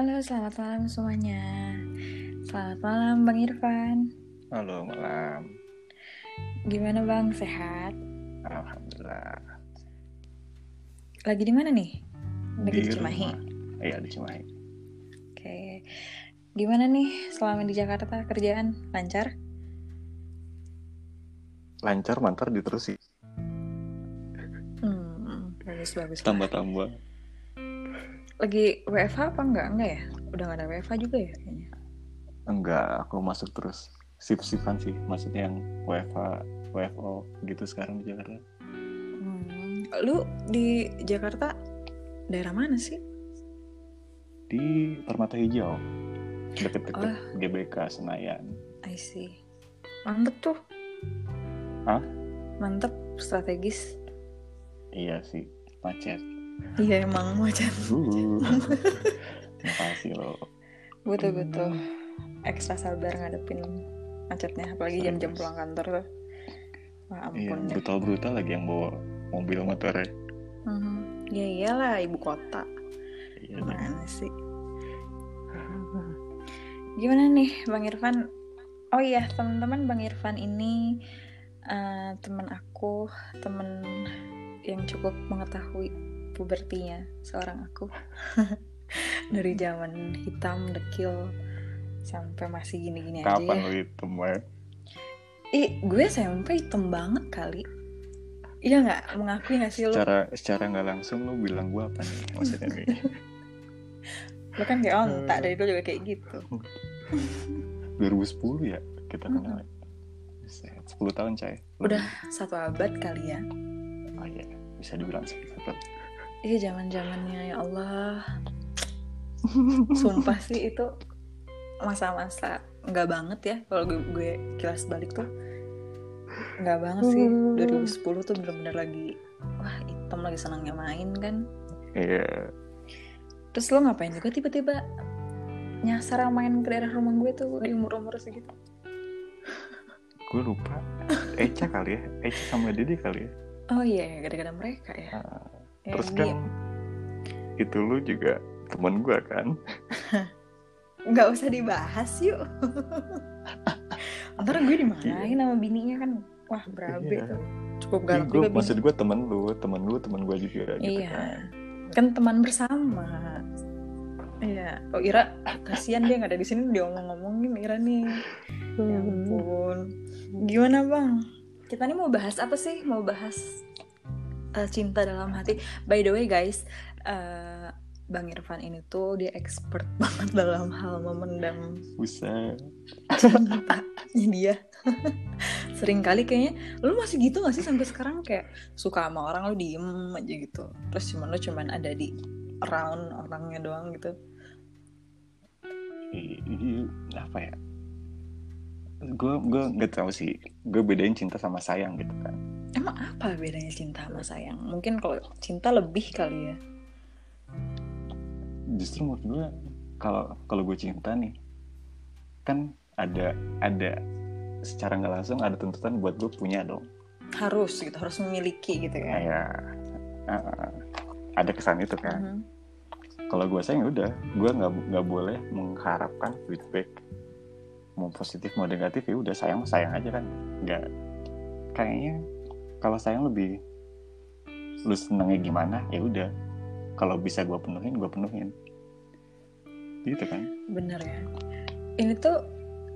Halo, selamat malam semuanya. Selamat malam Bang Irfan. Halo malam. Gimana Bang? Sehat? Alhamdulillah. Lagi di mana nih? Lagi di, Cimahi. rumah. Iya di Cimahi. Oke. Gimana nih selama di Jakarta kerjaan lancar? Lancar mantar diterusi. Hmm, bagus bagus. Tambah-tambah. Lagi WFH apa enggak? Enggak ya? Udah gak ada WFH juga ya kayaknya. Enggak, aku masuk terus. Sip-sipan sih. Maksudnya yang WFH, WFO gitu sekarang di Jakarta. Hmm. Lu di Jakarta daerah mana sih? Di Permata Hijau. Deket-deket Oh. GBK Senayan. I see. Mantep tuh. Hah? Mantep, strategis. Iya sih, macet. Iya emang macam Uh. Makasih loh. Betul-betul Ekstra sabar ngadepin macetnya Apalagi jam-jam pulang kantor tuh. Wah Iya, ampun deh brutal-brutal lagi yang bawa mobil motornya. Mhm. Ya iyalah ibu kota. Iya, Mana sih? Gimana nih Bang Irfan? Oh iya teman-teman Bang Irfan ini eh, Teman aku Teman yang cukup mengetahui pubertinya Seorang aku Dari zaman hitam, dekil Sampai masih gini-gini aja Kapan ya lu itu, Mbak? Ih, gue SMP hitam banget kali. Iya nggak? Mengakui nggak sih lo? secara secara nggak langsung lu bilang gua apa nih maksudnya nih Lo kan kayak ontak dari dulu juga kayak gitu. 2010 ya kita kenal Buset, 10 tahun cai Udah satu abad kali ya. oh iya bisa dibilang seperti itu Iya zaman zamannya ya Allah. Sumpah sih itu masa-masa nggak banget ya kalau gue, gue kilas balik tuh. Nggak banget sih 2010 tuh bener-bener lagi wah hitam lagi senangnya main kan. Iya. Terus lo ngapain juga tiba-tiba nyasar main ke daerah rumah gue tuh di umur-umur segitu? Gue lupa. Eca kali ya Eca sama Dede kali ya. Oh iya ya, gara-gara mereka ya. Ya, terus dia- kan itu lu juga teman gua kan. Nggak usah dibahas yuk. Ntar gue dimarahin sama bininya kan. Wah berabe Iya. tuh. Cukup Iya, galak gua, juga maksud gue temen lu temen lu temen gue juga gitu iya. kan. Kan teman bersama. Iya. Oh Ira kasihan dia nggak ada di sini dia ngomong-ngomongin Ira nih. Ya ampun. Gimana bang? Kita nih mau bahas apa sih? Mau bahas eh, cinta dalam hati. By the way guys eh, Bang Irfan ini tuh dia expert banget dalam hal memendam. Buset. Cintanya dia sering kali kayaknya lu masih gitu gak sih sampai sekarang? Kayak suka sama orang lu diem aja gitu. Terus cuman lu cuman ada di around orangnya doang gitu. Apa ya gue gue nggak tahu sih. Gue bedain cinta sama sayang gitu kan. Emang apa bedanya cinta sama sayang? Mungkin kalau cinta lebih kali ya. Justru menurut gue kalau kalau gue cinta nih kan ada ada secara nggak langsung ada tuntutan buat gue punya dong. Harus gitu harus memiliki gitu ya. Kayak uh, ada kesan itu kan. Mhm. kalau gue sayang ya udah gue nggak nggak boleh mengharapkan feedback mau positif mau negatif ya udah sayang sayang aja kan. Nggak kayaknya kalau sayang lebih lu senengnya gimana ya udah. Kalau bisa gue penuhin gue penuhin. Gitu kan. Bener ya. Ini tuh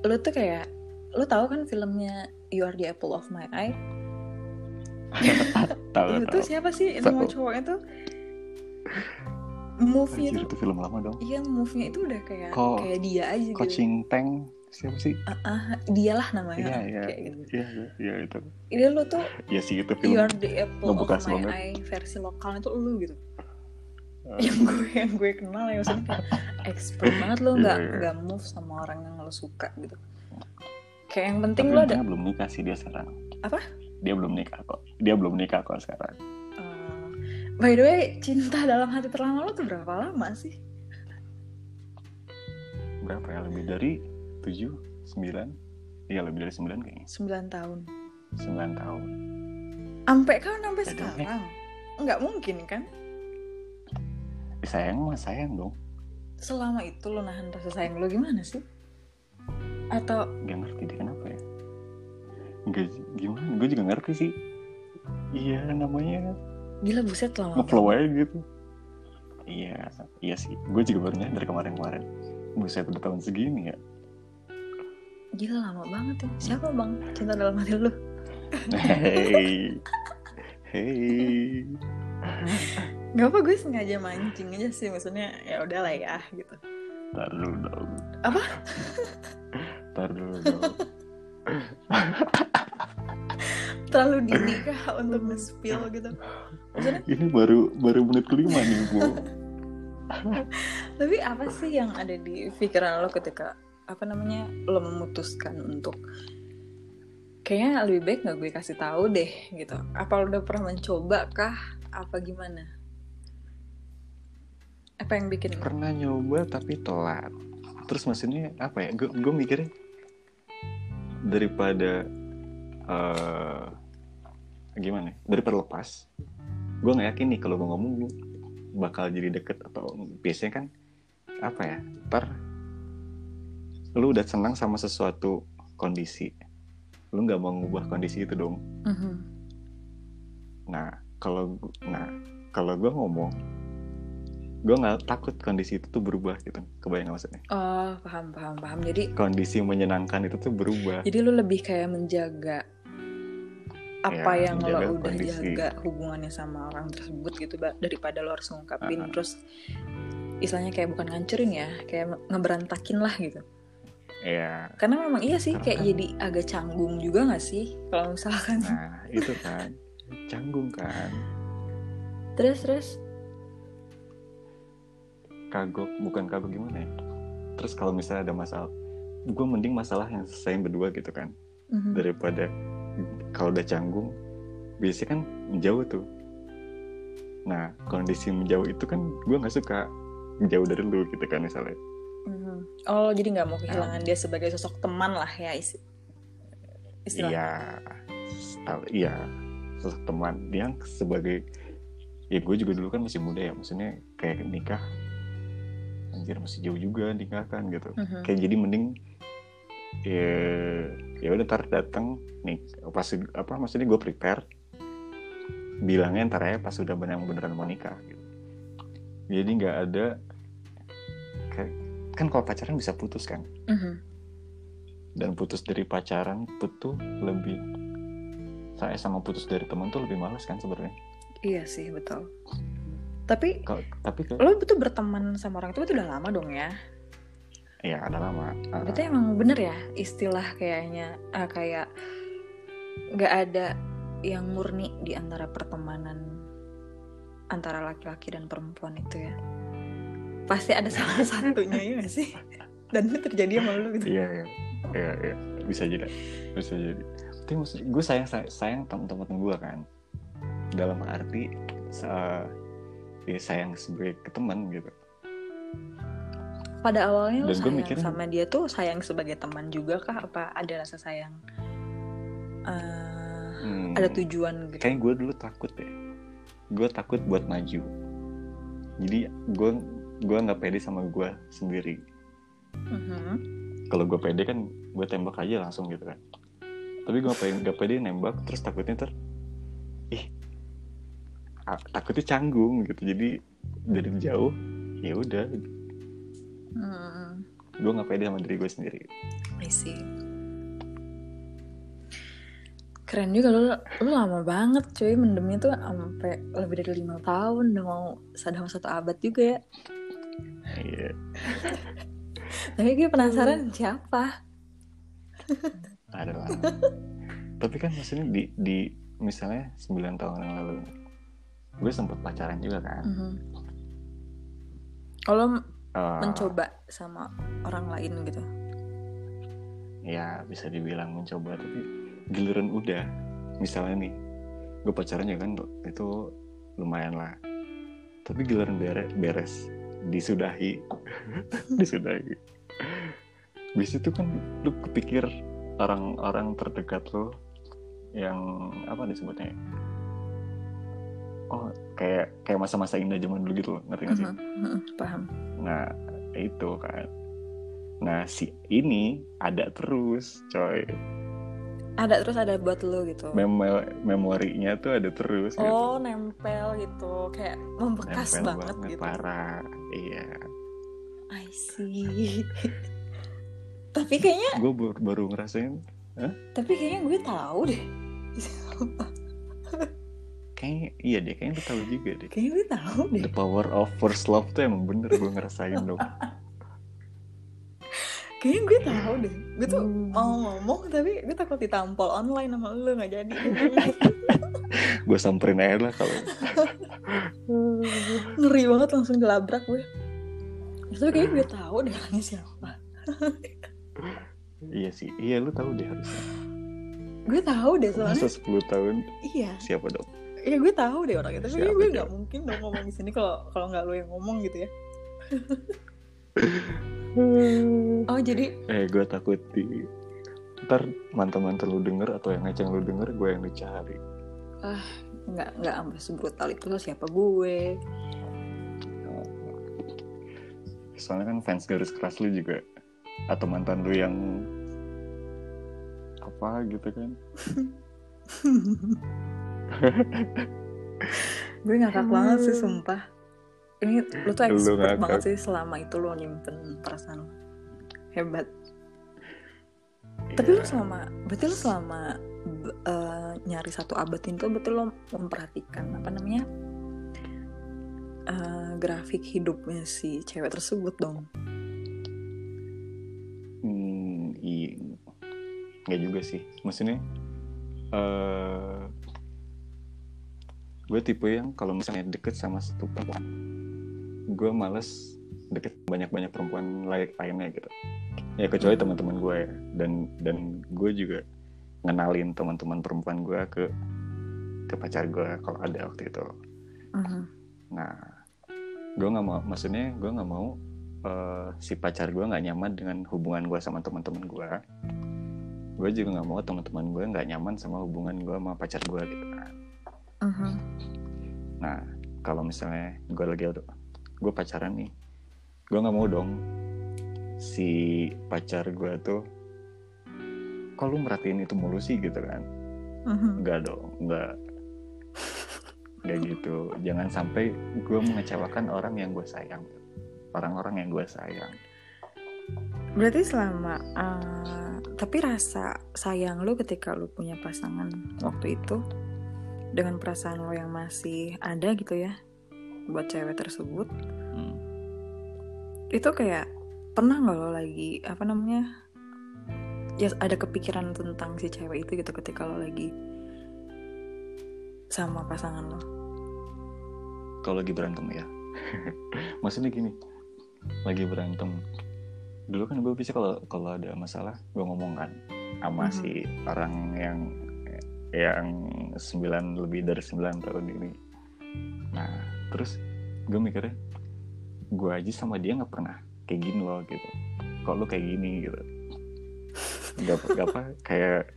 lu tuh kayak lu tahu kan filmnya You Are the Apple of My Eye? Tahu itu tahu. siapa sih? Itu cowoknya tuh. Anjir, tuh. itu film lama dong. Iya move-nya itu udah kayak Ko- kayak dia aja gitu. Coaching tank siapa sih? Ah, ah, dialah namanya. Iya, iya. kayak gitu. Iya iya iya itu. Ini lu tuh ya sih itu You film Are the Apple of My banget. Eye versi lokal itu lu gitu. Eh, yang gue yang gue kenal ya maksudnya kayak expert banget lu Iya, nggak iya. nggak move sama orang yang lu suka gitu. Kayak yang penting tapi lu ada belum nikah sih dia sekarang. Apa? dia belum nikah kok. Dia belum nikah kok sekarang. Uh, by the way, cinta dalam hati terlama lo tuh berapa lama sih? berapa ya? Lebih dari tujuh sembilan? Iya lebih dari sembilan kayaknya. 9 tahun. sembilan tahun. Sampai kan sampai Beda, sekarang? Nggak mungkin kan? Eh, sayang mah sayang dong. Selama itu lo nahan rasa sayang lo gimana sih? Atau nggak ngerti deh kenapa ya? Nggak gimana? Gue juga ngerti sih. Iya namanya gila buset lama ngeflow aja gitu. Iya iya sih. Gue juga baru nyadar kemarin-kemarin. Buset udah tahun segini ya gila lama banget ya. Siapa bang? Cinta dalam hati lu. Hey. Hey. Gak apa gue sengaja mancing aja sih. Maksudnya ya udahlah ya gitu. Tar dulu dong. Apa? tar dulu dong. Terlalu dini kah untuk nge-spill gitu. Maksudnya? Ini baru baru menit kelima nih bu. Tapi apa sih yang ada di pikiran lo ketika apa namanya lo memutuskan untuk kayaknya lebih baik nggak gue kasih tahu deh gitu. Apa lo udah pernah mencoba kah? Apa gimana? Apa yang bikin pernah nyoba tapi telat. Terus maksudnya apa ya? Gue gue mikirnya daripada eh gimana ya, daripada lepas gue nggak yakin nih kalau gue ngomong bakal jadi deket atau biasanya kan apa ya? Ntar lu udah senang sama sesuatu kondisi. Lu nggak mau ngubah kondisi itu dong. Mhm. nah kalau nah kalau gue ngomong gue nggak takut kondisi itu tuh berubah gitu. Kebayang maksudnya? Oh paham paham paham. Jadi kondisi menyenangkan itu tuh berubah. Jadi lo lebih kayak menjaga apa Ya, yang lo udah kondisi. jaga hubungannya sama orang tersebut gitu daripada lo harus ngungkapin. Ah. terus istilahnya kayak bukan ngancurin ya kayak ngeberantakin lah gitu ya karena memang iya sih kayak Karena- jadi agak canggung juga gak sih kalau misalkan? Nah itu kan. Canggung kan. Terus terus? Kagok bukan kagok gimana ya? Terus kalau misalnya ada masalah gue mending masalah yang selesaiin berdua gitu kan. Mhm. daripada kalau udah canggung biasanya kan menjauh tuh. Nah kondisi menjauh itu kan gue nggak suka. Menjauh dari lu gitu kan misalnya. Oh jadi nggak mau kehilangan dia sebagai sosok teman lah ya isi iya. Iya. Sosok teman yang sebagai ya gue juga dulu kan masih muda ya maksudnya kayak nikah. Anjir masih jauh juga nikah kan gitu. Mhm. kayak jadi mending ya ya udah ntar datang nih pas apa maksudnya gue prepare bilangnya ntar ya pas udah benar beneran mau nikah gitu. jadi nggak ada kayak kan kalau pacaran bisa putus kan? Mhm. dan putus dari pacaran itu tuh lebih saya sama putus dari teman tuh lebih males kan sebenarnya? Iya sih betul. Tapi kalau tapi lo betul berteman sama orang itu itu udah lama dong ya? Ya ada lama. Berarti emang bener ya istilah kayaknya ah, kayak nggak ada yang murni di antara pertemanan antara laki-laki dan perempuan itu ya. Pasti ada salah satunya ya nggak sih? Dan itu terjadi sama lu gitu. iya iya iya iya bisa jadi bisa jadi tapi maksud gue sayang sayang, teman-teman gue kan dalam arti sa- ya sayang sebagai teman gitu Pada awalnya Dan gua sayang mikirnya- sama dia tuh sayang sebagai teman juga kah? Apa ada rasa sayang? eh, Hmm, ada tujuan gitu. kayak gue dulu takut deh gue takut buat maju jadi gue gue nggak pede sama gue sendiri Mhm. kalau gue pede kan gue tembak aja langsung gitu kan tapi gue pengen gak pede nembak terus takutnya ter ih takutnya canggung gitu jadi dari jauh ya udah Hmm, gue nggak pede sama diri gue sendiri I see. Keren juga lu, lu lama banget cuy mendemnya tuh sampai lebih dari lima tahun udah mau sadar satu abad juga ya. Iya. Tapi gue penasaran siapa? ada lah. Tapi kan maksudnya di di misalnya 9 tahun yang lalu gue sempet pacaran juga kan. Mhm. Kalau Eh, mencoba sama orang lain gitu. ya bisa dibilang mencoba tapi giliran udah. Misalnya nih gue pacaran ya kan itu lumayan lah. Tapi giliran beres, beres disudahi. Disudahi. Bis itu kan lu kepikir orang-orang terdekat lo yang apa disebutnya? Ya? oh kayak kayak masa-masa indah zaman dulu gitu loh ngerti gak sih? Mhm, mhm, Paham. Nah, itu kan. Nah si ini ada terus coy ada terus ada buat lo gitu. Memo memorinya tuh ada terus gitu. oh nempel gitu. Kayak membekas Nempel banget, gitu. parah. Iya. I see. Tapi kayaknya gue baru, baru ngerasain tapi kayaknya gue tahu deh. Kayaknya iya deh kayaknya lu tahu juga deh. Kayaknya gue tahu deh. The power of first love tuh emang bener gue ngerasain dong kayaknya gue tahu deh. Gue tuh Hmm. mau ngomong tapi gue takut ditampol online sama lu nggak jadi. Gue samperin aja lah kalau ngeri banget langsung dilabrak gue. Tapi kayaknya gue tahu deh orangnya siapa. Iya sih. Iya lu tahu deh harusnya. Gue tahu deh soalnya masa 10 tahun? Iya. Siapa dong? Iya gue tahu deh orangnya tapi Siapa gue nggak mungkin dong ngomong di sini kalau kalau nggak lu yang ngomong gitu ya oh jadi eh gue takut di ntar mantan-mantan lu denger atau yang ngeceng lu denger gue yang dicari. Nggak nggak sampai sebrutal itu lo siapa gue. Soalnya kan fans garis keras lu juga atau mantan lu yang apa gitu kan. Gue ngakak banget sih sumpah ini lu tuh Lu expert ngakak. banget sih selama itu lo nyimpen perasaan hebat tapi Iya. lu selama berarti lu selama eh, nyari satu abad itu berarti lo memperhatikan apa namanya eh, grafik hidupnya si cewek tersebut dong Hmm, iya. Nggak juga sih. Maksudnya, eh gue tipe yang kalau misalnya deket sama satu perempuan, gue males deket banyak-banyak perempuan lain lainnya gitu. Ya kecuali teman-teman gue ya. Dan dan gue juga ngenalin teman-teman perempuan gue ke ke pacar gue kalau ada waktu itu. Mhm. Nah, gue nggak mau, maksudnya gue nggak mau eh, si pacar gue nggak nyaman dengan hubungan gue sama teman-teman gue. Gue juga nggak mau teman-teman gue nggak nyaman sama hubungan gue sama pacar gue gitu kan. Mhm. Nah, kalau misalnya gue lagi gue pacaran nih, gue nggak mau dong si pacar gue tuh kalau merhatiin itu mulu sih gitu kan Mhm. Enggak dong, enggak. Enggak gitu. Jangan sampai gue mengecewakan orang yang gue sayang. Orang-orang yang gue sayang. Berarti selama eh, tapi rasa sayang lo ketika lo punya pasangan waktu itu dengan perasaan lo yang masih ada gitu ya buat cewek tersebut Hmm. itu kayak pernah nggak lo lagi apa namanya ya ada kepikiran tentang si cewek itu gitu ketika lo lagi sama pasangan lo Kalau lagi berantem ya. Maksudnya gini, lagi berantem. Dulu kan gue bisa kalau kalau ada masalah gue ngomong kan sama Mhm. si orang yang yang 9 lebih dari 9 tahun ini. Nah, terus gue mikirnya gue aja sama dia nggak pernah kayak gini loh gitu. Kok lu kayak gini gitu. Gak, gak apa kayak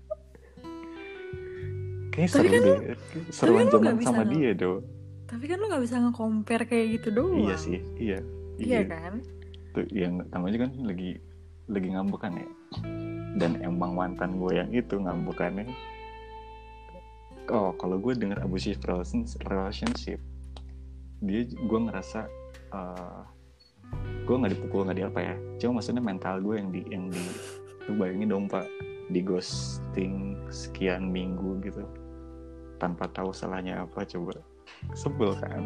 kayak seru kan deh. Seruan kan lu zaman nggak sama nge- dia do. tapi kan lo nggak bisa nge-compare kayak gitu doang Iya sih, iya. iya kan Tuh, yang namanya kan lagi lagi ngambekan ya. Dan emang mantan gue yang itu ngambekannya. Oh, kalau gue denger abusive relations- relationship, dia gue ngerasa eh gue nggak dipukul nggak di apa ya. Cuma maksudnya mental gue yang di yang di lu bayangin dong pak di ghosting sekian minggu gitu tanpa tahu salahnya apa coba. Sebel kan?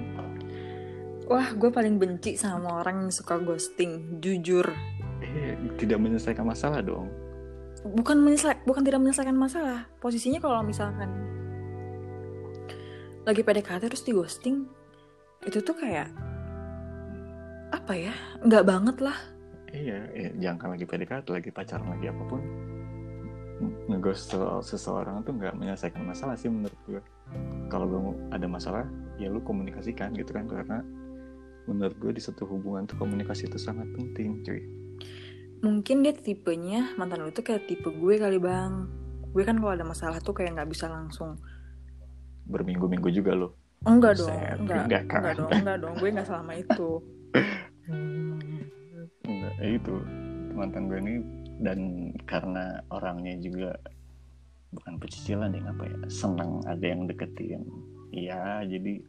Wah gue paling benci sama orang yang suka ghosting jujur. Eh, tidak menyelesaikan masalah dong. Bukan menyelesaikan bukan tidak menyelesaikan masalah. Posisinya kalau misalkan lagi PDKT terus di ghosting itu tuh kayak apa ya nggak banget lah Iya, ya, jangan lagi PDKT, lagi pacaran lagi apa pun. Ngeghost se- seseorang tuh nggak menyelesaikan masalah sih menurut gue. Kalau gue ada masalah, ya lu komunikasikan gitu kan. Karena menurut gue di satu hubungan tuh komunikasi itu sangat penting cuy. mungkin dia tipenya mantan lu itu kayak tipe gue kali bang gue kan kalau ada masalah tuh kayak nggak bisa langsung Berminggu-minggu juga lo. Enggak dong enggak. enggak kan? enggak dong enggak dong. Gue nggak selama itu. Ya itu. Mantan gue ini dan karena orangnya juga bukan pecicilan deh apa ya senang ada yang deketin. Iya jadi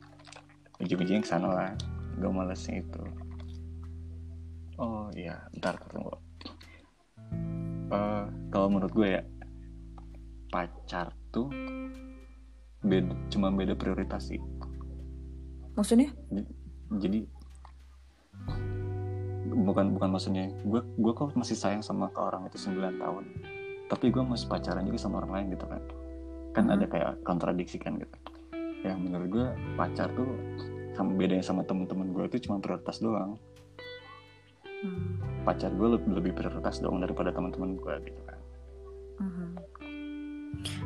ujung-ujungnya ke sana lah. Gue malesnya itu. Oh iya ntar tunggu. Uh, kalau menurut gue ya pacar tuh beda cuma beda prioritas sih maksudnya? Jadi bukan bukan maksudnya. Gue gue kok masih sayang sama ke orang itu 9 tahun. Tapi gue masih pacaran juga sama orang lain gitu kan. Kan Hmm. ada kayak kontradiksi kan gitu. Ya menurut gue pacar tuh sama bedanya sama temen-temen gue itu cuma prioritas doang. Hmm. pacar gue lebih, lebih prioritas dong daripada teman-teman gue gitu kan. Mhm.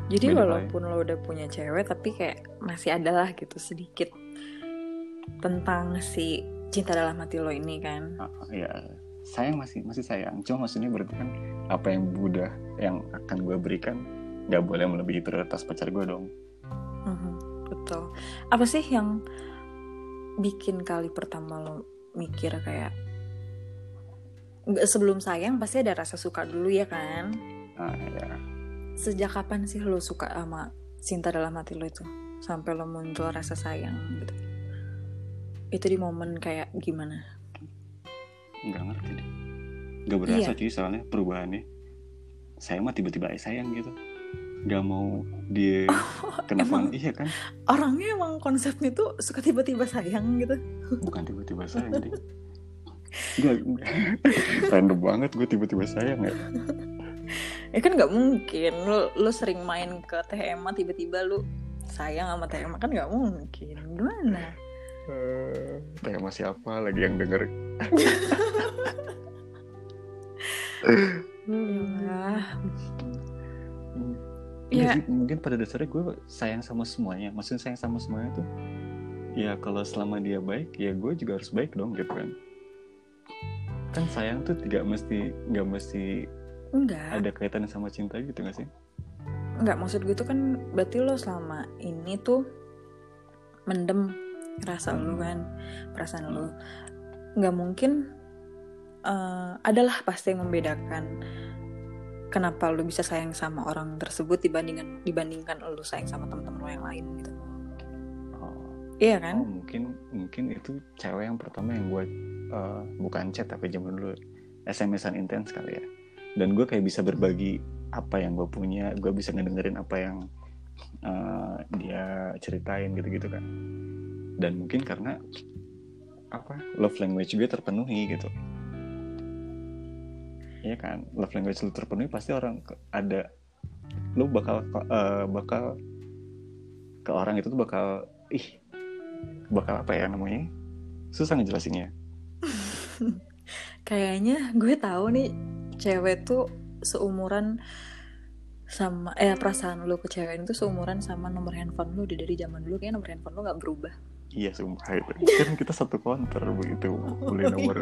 Jadi Beda walaupun lo udah punya cewek tapi kayak masih ada lah gitu sedikit tentang si cinta dalam hati lo ini kan. Ah, ya sayang masih masih sayang cuma maksudnya berarti kan apa yang udah yang akan gue berikan nggak boleh melebihi prioritas pacar gue dong Mhm, Betul. Apa sih yang bikin kali pertama lo mikir kayak sebelum sayang pasti ada rasa suka dulu ya kan? ah ya Sejak kapan sih lo suka sama cinta dalam hati lo itu? Sampai lo muncul rasa sayang gitu. Itu di momen kayak gimana? nggak ngerti deh nggak berasa Iya. cuy soalnya perubahannya saya mah tiba-tiba sayang gitu nggak mau dia kenapa emang? iya kan Orangnya emang konsepnya tuh suka tiba-tiba sayang gitu. bukan tiba-tiba sayang deh Nggak, random banget gue tiba-tiba sayang ya Ya kan nggak mungkin lo lo sering main ke TMA tiba-tiba lu sayang sama TMA kan nggak mungkin. Gimana? Eh, kayak masih apa lagi yang denger Ya, Iya Ya. sih, mungkin pada dasarnya gue sayang sama semuanya. Maksudnya sayang sama semuanya tuh, ya kalau selama dia baik, ya gue juga harus baik dong gitu kan. Kan sayang tuh tidak mesti nggak mesti enggak. ada kaitannya sama cinta gitu gak sih? Enggak maksud gue tuh kan berarti lo selama ini tuh mendem rasa lo kan, perasaan lo. Nggak mungkin eh, adalah pasti yang membedakan kenapa lo bisa sayang sama orang tersebut dibandingkan dibandingkan lo sayang sama teman-teman lo yang lain gitu. Oh, Iya oh, kan? mungkin mungkin itu cewek yang pertama yang gue eh, bukan chat tapi zaman dulu SMS-an intens kali ya. Dan gue kayak bisa berbagi apa yang gue punya, gue bisa ngedengerin apa yang eh, dia ceritain gitu-gitu kan. Dan mungkin karena apa love language gue terpenuhi gitu. Iya kan, love language lu terpenuhi pasti orang ada lu bakal eh, bakal ke orang itu tuh bakal ih bakal apa ya namanya susah ngejelasinnya Kayaknya gue tahu nih cewek tuh seumuran sama eh perasaan lo ke cewek itu seumuran sama nomor handphone udah dari zaman dulu kayak nomor handphone lo nggak berubah. iya sumpah itu kan kita satu konter begitu boleh nomor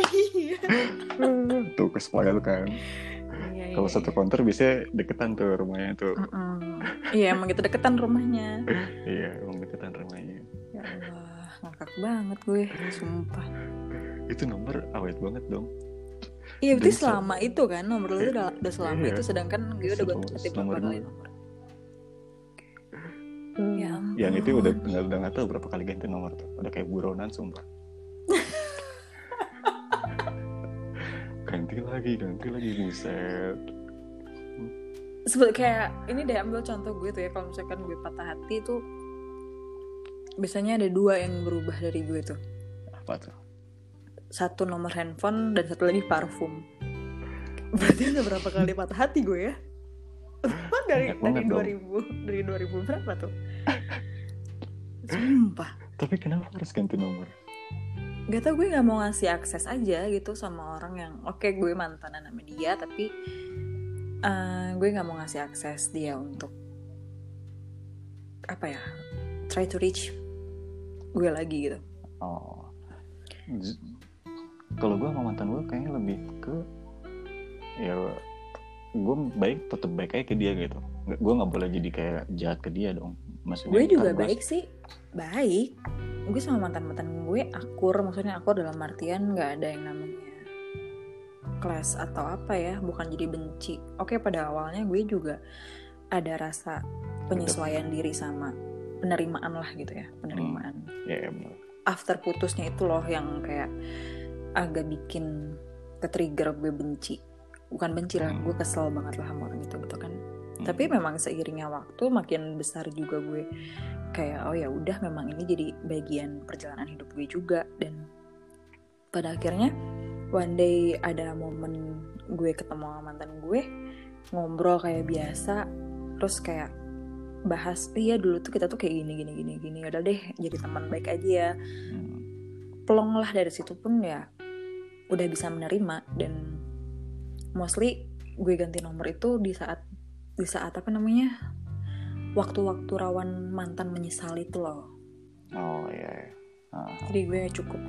Iya. tuh ke spoil kan Iya, kalau iya, satu iya. konter biasanya deketan tuh rumahnya tuh. Iya emang gitu deketan rumahnya. iya emang deketan rumahnya Ya Allah, ngakak banget gue, sumpah. itu nomor awet banget dong Iya berarti selama itu kan nomor lu udah, udah selama Iya. itu sedangkan gue udah ganti berapa kali nomor. Ya yang itu udah nggak udah nggak tahu berapa kali ganti nomor tuh. Udah kayak buronan sumpah. Ganti lagi ganti lagi buset. Sebut kayak ini deh ambil contoh gue tuh ya kalau misalkan gue patah hati tuh biasanya ada dua yang berubah dari gue tuh. Apa tuh satu nomor handphone dan satu lagi parfum. Berarti udah berapa kali patah hati gue ya? Dari dari dong. 2000 dari 2000 berapa tuh? Sumpah. Tapi kenapa harus ganti nomor? Gak tau gue nggak mau ngasih akses aja gitu sama orang yang oke gue mantanan sama dia tapi eh, gue nggak mau ngasih akses dia untuk apa ya try to reach gue lagi gitu. Oh. Kalau gue sama mantan gue kayaknya lebih ke ya gue baik tetap baik aja ke dia gitu. Gue nggak boleh jadi kayak jahat ke dia dong. Maksudnya gue juga gua- baik sih. Baik. Gue sama mantan mantan gue akur. Maksudnya akur dalam artian nggak ada yang namanya clash atau apa ya. Bukan jadi benci. Oke pada awalnya gue juga ada rasa penyesuaian diri sama penerimaan lah gitu ya penerimaan. Ya ya, benar after putusnya itu loh yang kayak agak bikin ke trigger gue benci bukan benci lah Hmm. gue kesel banget lah sama orang itu gitu kan Hmm. tapi memang seiringnya waktu makin besar juga gue kayak oh ya udah memang ini jadi bagian perjalanan hidup gue juga dan pada akhirnya one day ada momen gue ketemu sama mantan gue ngobrol kayak biasa terus kayak bahas iya dulu tuh kita tuh kayak gini gini gini gini udah deh jadi teman baik aja ya Hmm. plong lah dari situ pun ya udah bisa menerima dan mostly gue ganti nomor itu di saat di saat apa namanya waktu-waktu rawan mantan menyesal itu loh. Oh iya ya. Ah, jadi gue cukup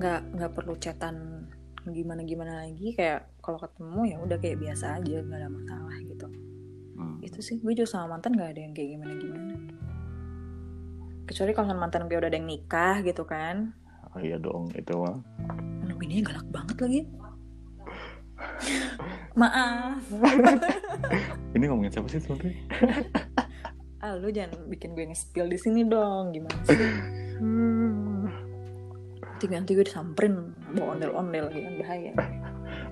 nggak nggak perlu chatan gimana gimana lagi kayak kalau ketemu ya udah kayak biasa aja nggak ada masalah gitu. Hmm. itu sih gue juga sama mantan nggak ada yang kayak gimana gimana kecuali kalau mantan gue udah ada yang nikah gitu kan. Oh iya dong itu mah Ini galak banget lagi. Maaf. Ini ngomongin siapa sih sebenarnya? Ah lu jangan bikin gue nge-spill di sini dong. Gimana sih? Nanti nanti gue disamperin. Bawa ondel-ondel lagi kan bahaya.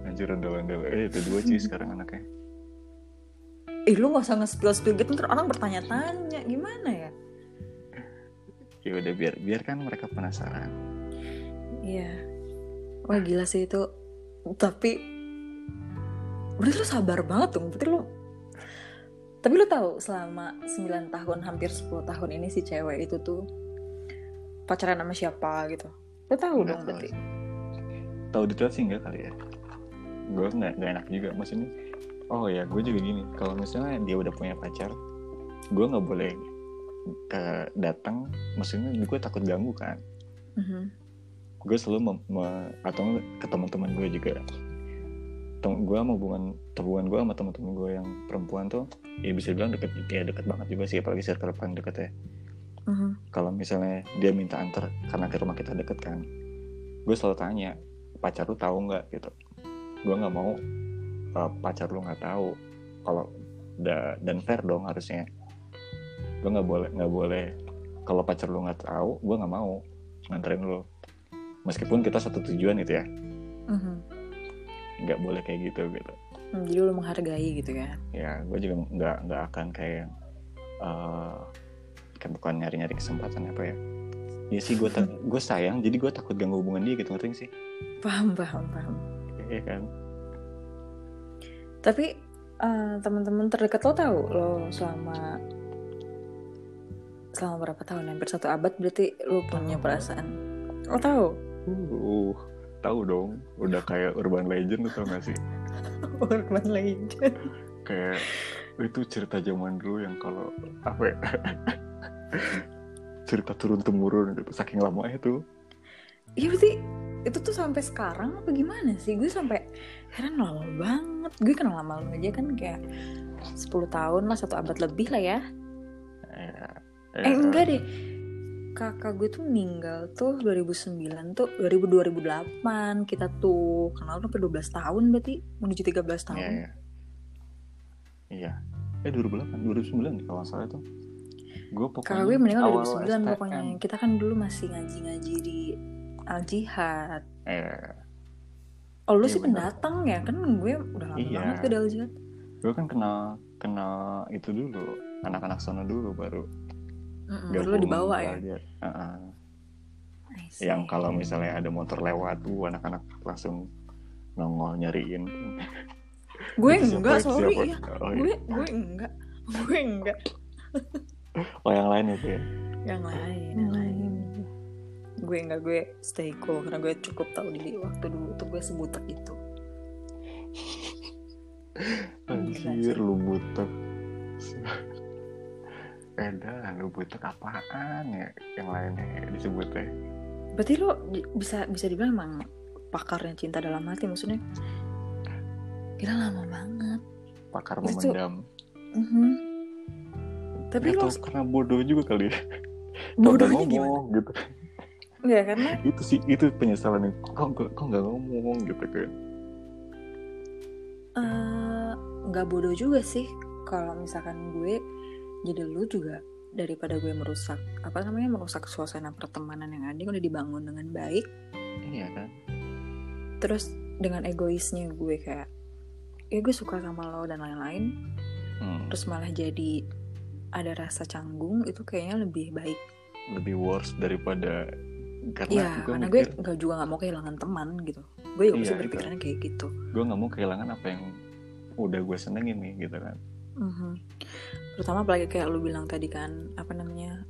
Anjir ondel-ondel. Eh itu dua cuy sekarang anaknya. Ih lu gak usah nge-spill-spill gitu ntar orang bertanya-tanya. Gimana ya? Ya udah biar biar kan mereka penasaran. Iya wah gila sih itu. Tapi berarti lu sabar banget dong. Berarti lu tapi lu tahu selama 9 tahun hampir 10 tahun ini si cewek itu tuh pacaran sama siapa gitu. Lu tahu Nggak dong tahu berarti. tahu detail sih enggak kali ya. Gue nggak nggak enak juga maksudnya. Oh ya gue juga gini. Kalau misalnya dia udah punya pacar gue nggak boleh ke datang. Maksudnya gue takut ganggu kan. Mhm. Gue selalu atau ke teman-teman gue juga. Tem gue sama hubungan hubungan gue sama teman-teman gue yang perempuan tuh ya bisa bilang deket ya deket banget juga sih apalagi circle paling deket ya. Mhm. kalau misalnya dia minta antar karena ke rumah kita deket kan gue selalu tanya pacar lu tahu nggak gitu. Gue nggak mau uh, pacar lu nggak tahu. Kalau da- dan fair dong harusnya. Gue nggak boleh nggak boleh kalau pacar lu nggak tahu gue nggak mau nganterin lu meskipun kita satu tujuan gitu ya. Mhm. nggak boleh kayak gitu gitu. Hmm, jadi lu menghargai gitu ya? Ya gue juga nggak nggak akan kayak uh, kayak bukan nyari-nyari kesempatan apa ya. Ya sih gue gue sayang jadi gue takut ganggu hubungan dia gitu ngerti sih? Paham paham paham. Iya kan? Tapi eh, teman-teman terdekat lo tahu lo selama selama berapa tahun hampir satu abad berarti lo punya perasaan. Lo tahu uh tahu dong udah kayak urban legend lu tau gak sih Urban Legend kayak itu cerita zaman dulu yang kalau apa ya cerita turun temurun gitu saking lama itu Iya berarti itu tuh sampai sekarang apa gimana sih? Gue sampai heran lama banget. Gue kenal lama lo aja kan kayak 10 tahun lah, satu abad lebih lah ya. ya, Eh enggak deh. Kakak gue tuh meninggal tuh 2009 tuh 2000 2008 kita tuh kenal sampai 12 tahun berarti menuju 13 tahun. Iya, iya. Iya. Eh 2008, 2009 kalau salah itu. Gue pokoknya Kakak gue meninggal awal 2009 STM. pokoknya. Kita kan dulu masih ngaji-ngaji di Al Jihad. Eh, Oh lu Iya, sih bener. pendatang ya kan gue udah lama Iya. banget ke Al Jihad. gue kan kenal kenal itu dulu, anak-anak sono dulu baru. Mm-mm, gabung Baru lo dibawa ya. see. Yang kalau misalnya ada motor lewat, tuh anak-anak langsung nongol nyariin. gue siapa, enggak itu sorry siapa? ya Oh, iya. gue gue enggak gue enggak oh yang lain itu ya. yang lain yang lain gue enggak gue stay cool karena gue cukup tahu diri waktu dulu tuh gue sebutak itu Anjir lu butek. Dah, lu butek apaan ya? Yang lainnya disebutnya. berarti lo di- bisa bisa dibilang emang pakarnya cinta dalam hati maksudnya gila lama banget Pakar Itu- memendam. Mhm. tapi Nggak lo tahu, karena bodoh juga kali ya. bodohnya gimana gitu. Enggak karena itu sih itu penyesalan yang kok kok kok nggak ngomong gitu kan eh, nggak bodoh juga sih kalau misalkan gue jadi lu juga daripada gue merusak apa namanya merusak suasana pertemanan yang ada yang udah dibangun dengan baik iya kan terus dengan egoisnya gue kayak ya gue suka sama lo dan lain-lain Hmm, terus malah jadi ada rasa canggung itu kayaknya lebih baik lebih worse daripada karena Iya, gue karena gue mikir nggak juga nggak mau kehilangan teman gitu. Gue juga Iya, pasti itu. berpikirannya kayak gitu. gue nggak mau kehilangan apa yang udah gue senengin nih gitu kan Mhm. Terutama apalagi kayak lu bilang tadi kan, apa namanya,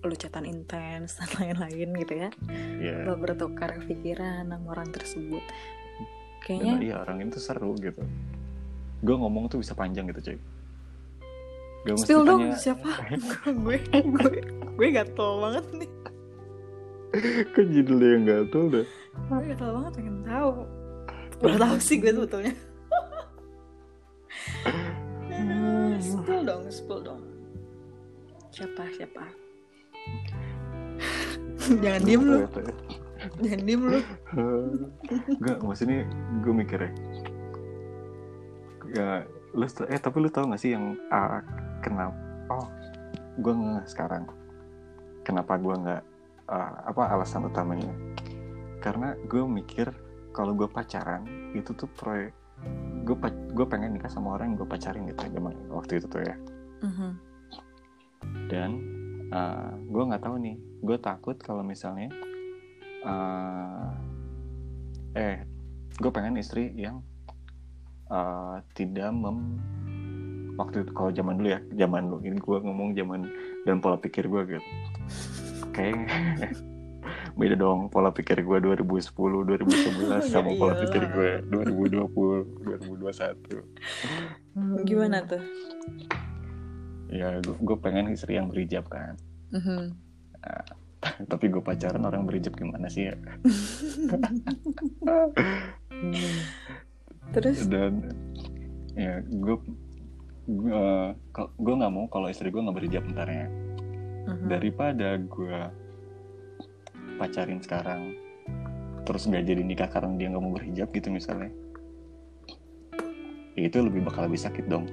lu catatan intens dan lain-lain gitu ya. Iya Lo bertukar pikiran sama orang tersebut. Kayaknya iya orang itu seru gitu gue ngomong tuh bisa panjang gitu cuy Gak spill dong tanya siapa? gue gue gue gatel banget nih. kan judulnya yang gatel dah Gue gatel banget pengen tahu. Udah tahu sih gue sebetulnya. Dong, spill dong. Siapa siapa? Jangan diem lu, jangan diem lu. Enggak, maksudnya gue mikir ya. Lu, eh tapi lu tau gak sih yang ah, kenapa? Oh, gue nggak sekarang. Kenapa gue nggak ah, apa alasan utamanya? Karena gue mikir kalau gue pacaran itu tuh proyek gue gue pengen nikah sama orang yang gue pacarin gitu zaman waktu itu tuh ya. Mhm. dan uh, gue nggak tahu nih gue takut kalau misalnya uh, eh gue pengen istri yang uh, tidak mem waktu itu kalau zaman dulu ya zaman dulu ini gue ngomong zaman dan pola pikir gue gitu. Kayak beda dong pola pikir gue 2010 2011 sama pola iyalah. pikir gue 2020 2021 Gimana tuh? ya gue pengen istri yang berhijab kan Mhm. tapi gue pacaran orang berhijab gimana sih ya Terus? dan ya gue gue nggak mau kalau istri gue nggak berhijab ntar ya Mhm. daripada gue pacarin sekarang terus nggak jadi nikah karena dia nggak mau berhijab gitu misalnya ya itu lebih bakal lebih sakit dong.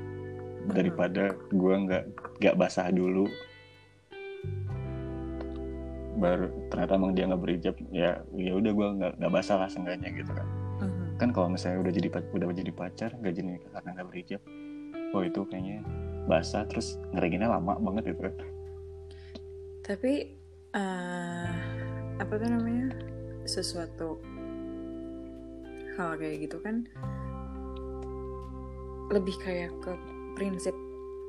Daripada gue nggak nggak basah dulu baru ternyata emang dia nggak berhijab ya ya udah gue nggak nggak basah lah seenggaknya gitu kan. Mhm. kan kalau misalnya udah jadi udah jadi pacar nggak jadi nikah karena nggak berhijab oh itu kayaknya basah terus ngeringinnya lama banget gitu kan. Tapi eh, apa tuh namanya? Sesuatu hal kayak gitu kan. Lebih kayak ke prinsip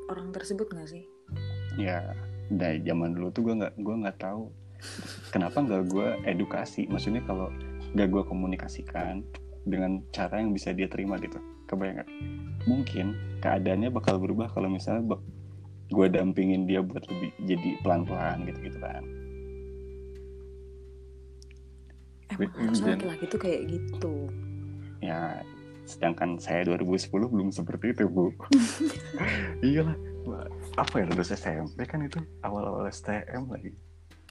orang tersebut nggak sih? ya dari zaman dulu tuh gue nggak gue nggak tahu kenapa nggak gue edukasi. Maksudnya kalau nggak gue komunikasikan dengan cara yang bisa dia terima gitu. Kebayang mungkin keadaannya bakal berubah kalau misalnya gue dampingin dia buat lebih jadi pelan pelan gitu gitu kan harusnya dan- laki-laki tuh kayak gitu. ya sedangkan saya 2010 belum seperti itu bu. Iyalah apa ya lulus SMP kan itu awal-awal STM lagi.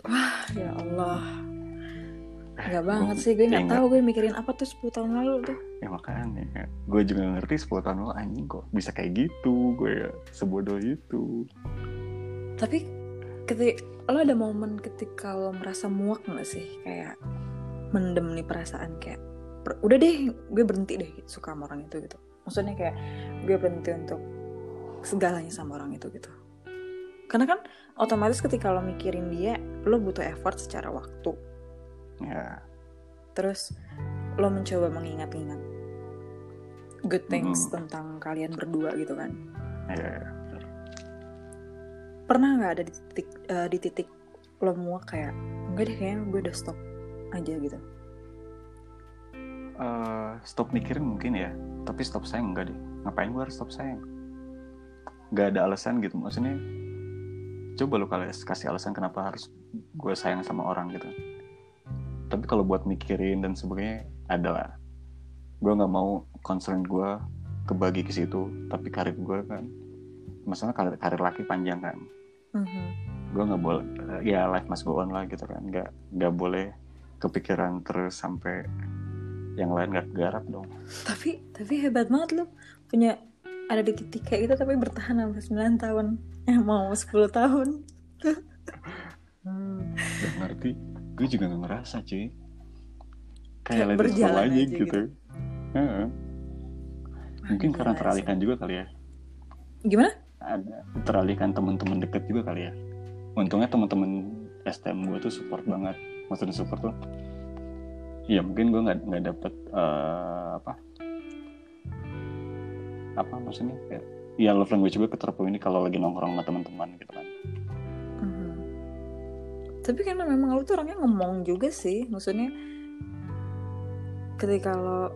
Wah ya Allah. Nggak Gua banget sih gue nggak tahu gue mikirin apa tuh 10 tahun lalu tuh. ya makanya. Gue juga ngerti 10 tahun lalu anjing kok bisa kayak gitu gue ya sebodoh itu. Tapi ketika lo ada momen ketika lo merasa muak nggak sih? Kayak mendem nih perasaan kayak "Per- udah deh gue berhenti deh suka sama orang itu gitu. Maksudnya kayak gue berhenti untuk segalanya sama orang itu gitu. Karena kan otomatis ketika lo mikirin dia, lo butuh effort secara waktu. ya Terus lo mencoba mengingat-ingat good things Hmm. tentang kalian berdua gitu kan. ya pernah nggak ada di titik eh, di titik lo muak kayak enggak deh kayaknya gue udah stop aja gitu. Eh, stop mikirin mungkin ya tapi stop sayang enggak deh. Ngapain gue harus stop sayang? Nggak ada alasan gitu maksudnya coba lo kali kasih alasan kenapa harus gue sayang sama orang gitu. Tapi kalau buat mikirin dan sebagainya adalah gue nggak mau concern gue kebagi ke situ tapi karir gue kan masalah karir, karir laki panjang kan. Mhm. gue nggak boleh ya life must go on lah gitu kan. Nggak nggak boleh kepikiran terus sampai yang lain nggak garap dong. Tapi tapi hebat banget lu. Punya ada di titik kayak gitu tapi bertahan sampai 9 tahun. Eh mau 10 tahun. Gak ngerti gue juga gak ngerasa cuy. Kayak kayak berjalan aja aja gitu, gitu. Heeh. mungkin karena teralihkan sih. juga kali ya. Gimana? Ada teralihkan teman-teman deket juga kali ya. Untungnya teman-teman STM gue tuh support banget maksudnya support tuh? Ya mungkin gue nggak nggak dapet eh, apa? Apa maksudnya? Kayak ya love language gue keterpenuhi ini kalau lagi nongkrong sama teman-teman gitu kan. Mhm. tapi karena memang lu tuh orangnya ngomong juga sih maksudnya ketika lo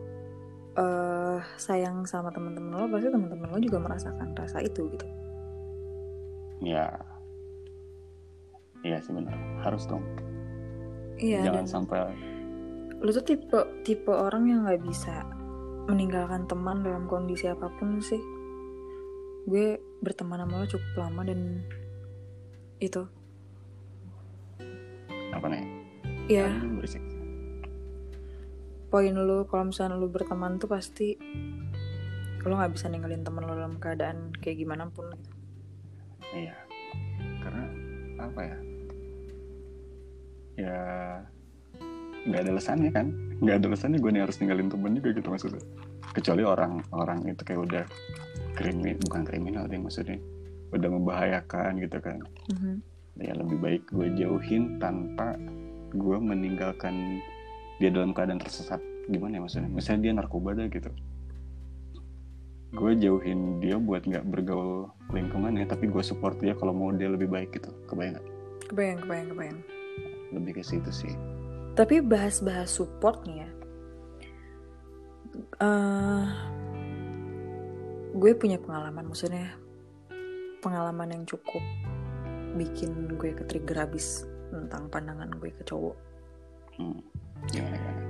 eh, sayang sama teman-teman lo pasti teman-teman lo juga merasakan rasa itu gitu. Ya iya sih benar harus dong iya jangan dan sampai. lu tuh tipe tipe orang yang nggak bisa meninggalkan teman dalam kondisi apa pun sih. Gue berteman sama lo cukup lama dan itu. Apa nih? Ya Aduh, berisik. Poin lu kalau misalnya lu berteman tuh pasti lo nggak bisa ninggalin temen lo dalam keadaan kayak gimana pun gitu. Iya, karena apa ya? Ya nggak ada alasannya kan? Nggak ada alasannya gue nih harus ninggalin temen juga gitu maksudnya. Kecuali orang-orang itu kayak udah krimin, bukan kriminal deh maksudnya, udah membahayakan gitu kan. Mhm. Ya lebih baik gue jauhin tanpa gue meninggalkan dia dalam keadaan tersesat. Gimana ya maksudnya? Misalnya dia narkoba dah gitu. Gue jauhin dia buat nggak bergaul lingkungannya, tapi gue support dia kalau mau dia lebih baik gitu. Kebayang nggak? kebayang kebayang kebayang lebih ke situ sih tapi bahas-bahas support nih ya Eh, gue punya pengalaman maksudnya pengalaman yang cukup bikin gue ke trigger abis tentang pandangan gue ke cowok hmm. gimana gimana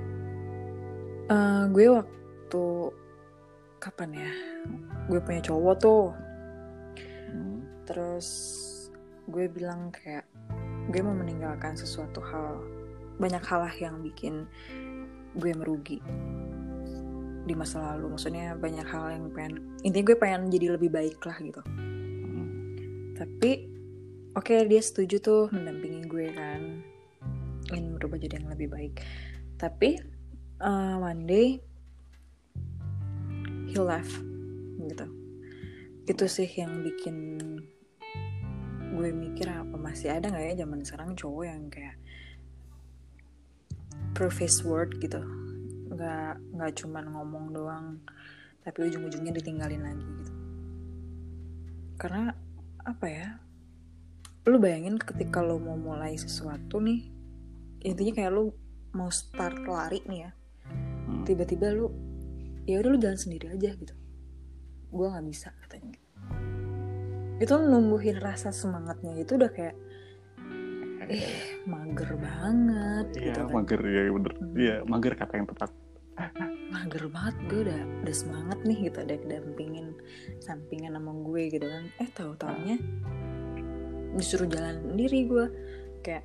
Eh, gue waktu kapan ya gue punya cowok tuh hmm. terus gue bilang kayak gue mau meninggalkan sesuatu hal. Banyak hal lah yang bikin gue merugi di masa lalu. Maksudnya banyak hal yang pengen intinya gue pengen jadi lebih baik lah gitu. Hmm. tapi oke dia setuju tuh mendampingi gue kan. Ingin berubah jadi yang lebih baik. Tapi uh, one day he left gitu. Itu sih yang bikin gue mikir apa masih ada nggak ya zaman sekarang cowok yang kayak prove his word gitu. Nggak nggak cuman ngomong doang tapi ujung-ujungnya ditinggalin lagi gitu. Karena apa ya lu bayangin ketika lo mau mulai sesuatu nih intinya kayak lu mau start lari nih ya Hmm. tiba-tiba lu ya udah lu jalan sendiri aja gitu. Gue nggak bisa katanya itu numbuhin rasa semangatnya itu udah kayak eh mager banget Iya, gitu kan mager ya bener. Hmm. Iya, mager kata yang tepat. mager banget gue udah udah semangat nih gitu ada dampingin sampingan sama gue gitu kan eh tahu taunya disuruh jalan sendiri gue kayak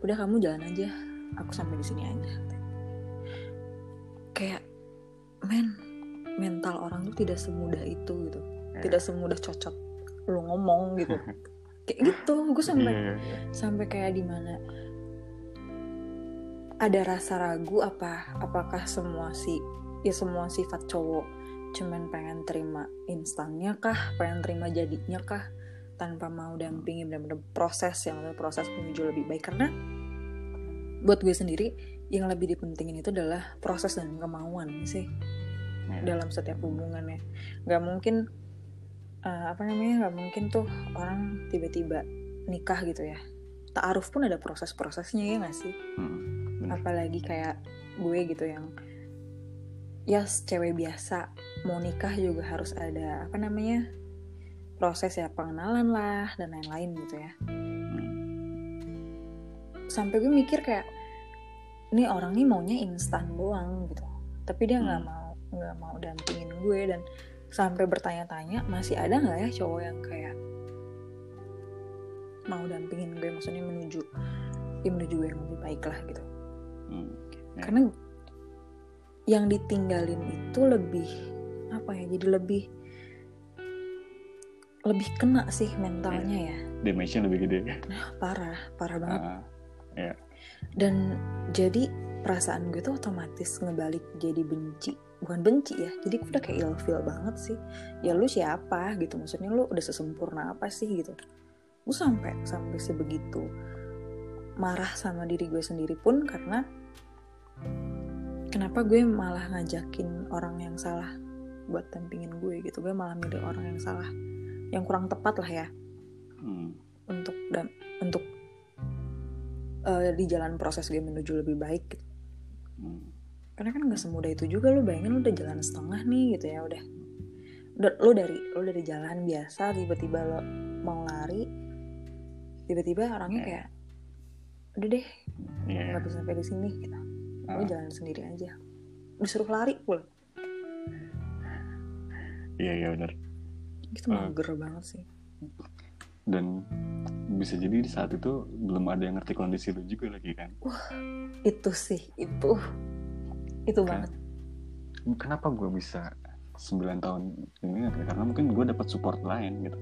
udah kamu jalan aja aku sampai di sini aja kayak men mental orang tuh tidak semudah itu gitu Ya. tidak semudah cocok lu ngomong gitu kayak gitu gue sampai Iya, iya. sampai kayak di mana ada rasa ragu apa apakah semua si ya semua sifat cowok cuman pengen terima instannya kah pengen terima jadinya kah tanpa mau dampingi benar-benar proses yang namanya proses menuju lebih baik karena buat gue sendiri yang lebih dipentingin itu adalah proses dan kemauan sih Iya. dalam setiap hubungannya nggak mungkin eh, apa namanya nggak mungkin tuh orang tiba-tiba nikah gitu ya taaruf pun ada proses-prosesnya ya nggak sih Hmm, bener. apalagi kayak gue gitu yang ya cewek biasa mau nikah juga harus ada apa namanya proses ya pengenalan lah dan lain-lain gitu ya Hmm. sampai gue mikir kayak ini orang nih maunya instan doang gitu tapi dia nggak Hmm. mau nggak mau dampingin gue dan sampai bertanya-tanya masih ada nggak ya cowok yang kayak mau dampingin gue maksudnya menuju ya menuju gue yang lebih baik lah gitu. Hmm. Ya. karena yang ditinggalin itu lebih apa ya jadi lebih lebih kena sih mentalnya ya. Damage-nya lebih gede. Parah parah banget. Ah, dan jadi perasaan gue tuh otomatis ngebalik jadi benci bukan benci ya jadi gue udah kayak ilfeel banget sih ya lu siapa gitu maksudnya lu udah sesempurna apa sih gitu gue sampai sampai sebegitu marah sama diri gue sendiri pun karena kenapa gue malah ngajakin orang yang salah buat dampingin gue gitu gue malah milih orang yang salah yang kurang tepat lah ya hmm. untuk dan untuk eh, di jalan proses gue menuju lebih baik gitu. Hmm. Karena kan nggak semudah itu juga lo bayangin lo udah jalan setengah nih gitu ya udah. Udah lo dari lo dari jalan biasa tiba-tiba lo mau lari tiba-tiba orangnya kayak udah deh Iya. nggak bisa sampai di sini gitu. Lo Ah. jalan sendiri aja. Disuruh lari pula. Iya iya benar. Itu Ah. mager banget sih. Dan bisa jadi di saat itu belum ada yang ngerti kondisi lu juga lagi kan? Itu sih itu itu banget. Kenapa gue bisa 9 tahun ini? Karena mungkin gue dapat support lain gitu.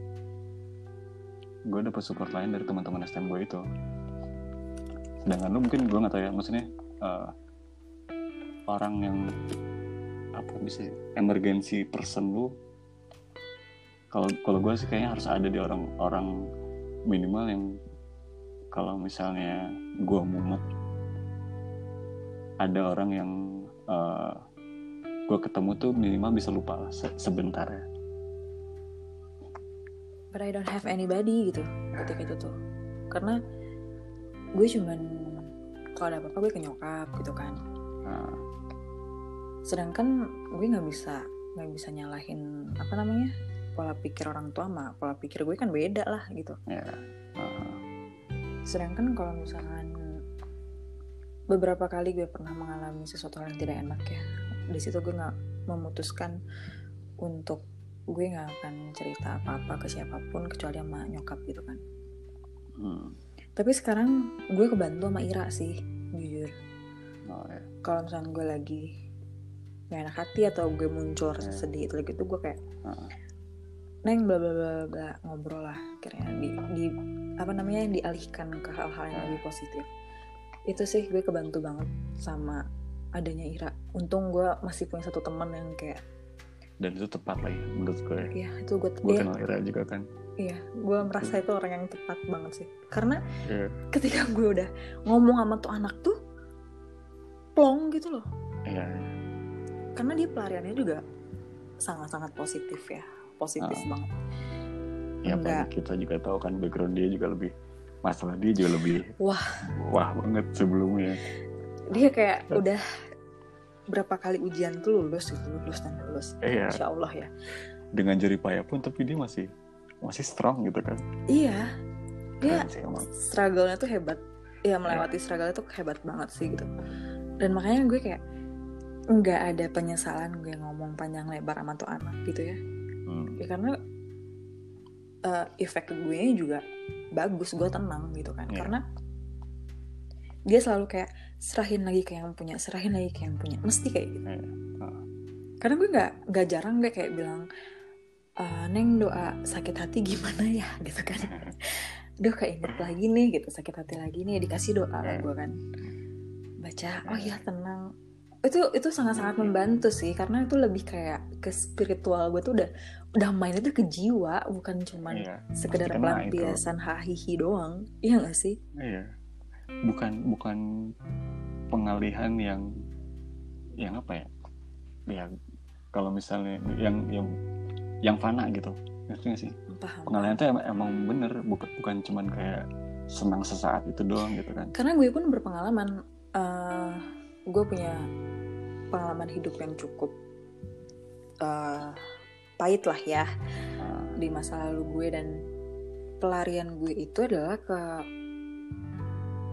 Gue dapat support lain dari teman-teman STM gue itu. Sedangkan lu mungkin gue nggak tahu ya maksudnya eh, orang yang apa bisa emergency person lu kalau kalau gue sih kayaknya harus ada di orang-orang minimal yang kalau misalnya gue mumet ada orang yang eh, gue ketemu tuh minimal bisa lupa lah se- sebentar ya. But I don't have anybody gitu ketika itu tuh. Karena gue cuman kalau ada apa-apa gue ke nyokap gitu kan. Nah, sedangkan gue nggak bisa nggak bisa nyalahin apa namanya pola pikir orang tua sama pola pikir gue kan beda lah gitu. Ya eh, sedangkan kalau misalkan beberapa kali gue pernah mengalami sesuatu hal yang tidak enak ya. Di situ gue nggak memutuskan untuk gue nggak akan cerita apa-apa ke siapa pun kecuali sama nyokap gitu kan. Hmm, tapi sekarang gue kebantu sama Ira sih jujur. Oh, ya. kalau misalnya gue lagi gak enak hati atau gue muncul rasa Hmm. sedih itu lagi tuh gue kayak neng bla bla bla bla ngobrol lah akhirnya di, di apa namanya dialihkan ke hal-hal yang lebih positif itu sih gue kebantu banget sama adanya Ira. Untung gue masih punya satu teman yang kayak dan itu tepat lah ya menurut gue. Ya itu gue gue iya, kenal Ira juga kan. Iya gue merasa itu orang yang tepat banget sih. Karena Iya. ketika gue udah ngomong sama tuh anak tuh plong gitu loh. Iya, karena dia pelariannya juga sangat-sangat positif ya positif Ah. banget. Ya Enggak. kita juga tahu kan background dia juga lebih masalah dia juga lebih Wah. wah banget sebelumnya. Dia kayak Ah. udah berapa kali ujian tuh lulus gitu lulus dan lulus. Iya. Insya Allah ya. Dengan jari payah pun tapi dia masih masih strong gitu kan. Iya. Dia struggle-nya tuh hebat. Ya melewati struggle itu hebat banget sih gitu. Dan makanya gue kayak nggak ada penyesalan gue ngomong panjang lebar sama tuh anak gitu ya. Hmm, ya karena eh, efek gue juga bagus gue tenang gitu kan. Iya. karena dia selalu kayak serahin lagi ke yang punya serahin lagi ke yang punya. Mesti kayak gitu. Iya. Ah. karena gue nggak nggak jarang gue kayak bilang "Eh, neng doa sakit hati gimana ya? Gitu kan. Duh keinget lagi nih gitu. Sakit hati lagi nih dikasih doa lah gue kan. Baca oh ya tenang. Itu itu sangat-sangat membantu sih karena itu lebih kayak ke spiritual gue tuh udah udah main itu ke jiwa bukan cuman Iya. sekedar pelampiasan hahihi doang iya gak sih Iya. Bukan bukan pengalihan yang yang apa ya? Ya kalau misalnya yang yang yang fana gitu. Ngerti gak sih? paham Pengalihan itu emang, emang bener bukan bukan cuman kayak senang sesaat itu doang gitu kan. karena gue pun berpengalaman eh, gue punya pengalaman hidup yang cukup eh, pahit lah ya Ah, di masa lalu gue dan pelarian gue itu adalah ke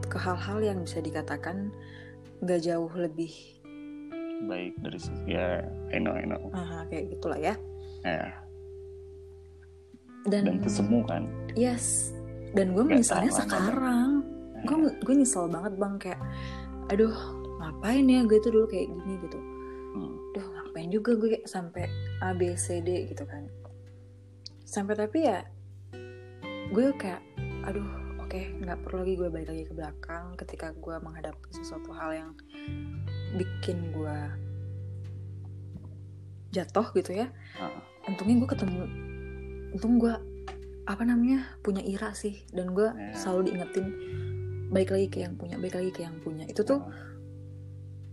ke hal-hal yang bisa dikatakan nggak jauh lebih baik dari sisi ya I know I know. ah, kayak gitulah ya. Ya, dan, dan itu semu kan. yes. Dan gue sama, sekarang. Gue gue nyesel banget bang kayak aduh ngapain ya gue tuh dulu kayak gini gitu ngapain juga gue sampai A B C D gitu kan Sampai tapi ya Gue kayak Aduh oke nggak perlu lagi gue balik lagi ke belakang Ketika gue menghadapi sesuatu hal yang Bikin gue Jatuh gitu ya Ah. Untungnya gue ketemu Untung gue Apa namanya Punya ira sih Dan gue Ya. selalu diingetin Baik lagi ke yang punya Baik lagi ke yang punya Itu tuh Ah.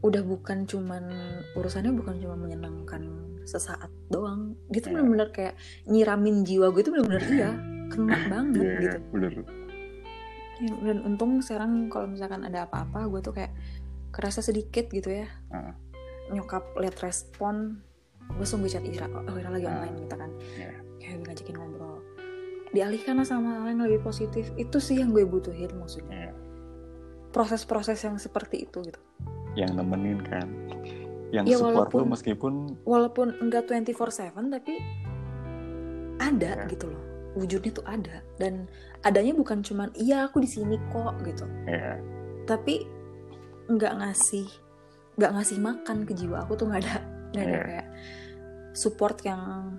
Udah bukan cuman urusannya bukan cuma menyenangkan sesaat doang gitu Iya. bener-bener kayak nyiramin jiwa gue itu bener-bener iya kena banget Iya, gitu bener. Ya, dan untung sekarang kalau misalkan ada apa-apa gue tuh kayak kerasa sedikit gitu ya Ah. nyokap lihat respon gue sungguh chat Ira oh Ira lagi Ah. online gitu kan Iya. kayak gue ngajakin ngobrol dialihkan lah sama hal yang lebih positif itu sih yang gue butuhin maksudnya Iya. proses-proses yang seperti itu gitu yang nemenin kan. Yang Ya, support walaupun- lu meskipun walaupun enggak 24/7 tapi ada Ya. gitu loh. Wujudnya tuh ada. Dan adanya bukan cuman iya aku di sini kok gitu. Ya. Tapi nggak ngasih nggak ngasih makan ke jiwa aku tuh nggak ada nggak ada Ya. kayak support yang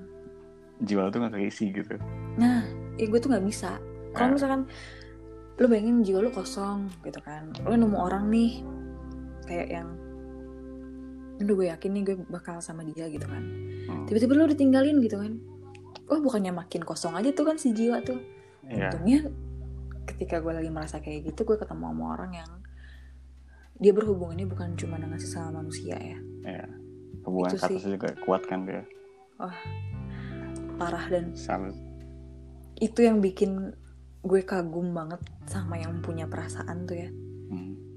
jiwa tuh gak keisi gitu. Nah ya gue tuh nggak bisa. Ya. kalau misalkan lu bayangin jiwa lu kosong gitu kan. Lu nemu orang nih kayak yang Aduh gue yakin nih gue bakal sama dia gitu kan Hmm. tiba-tiba lu ditinggalin gitu kan oh bukannya makin kosong aja tuh kan si jiwa tuh Iya. untungnya ketika gue lagi merasa kayak gitu gue ketemu sama orang yang dia berhubungannya bukan cuma dengan sesama manusia ya Iya. hubungan Itu kata sih. juga kuat kan dia parah dan salut itu yang bikin gue kagum banget sama yang punya perasaan tuh ya.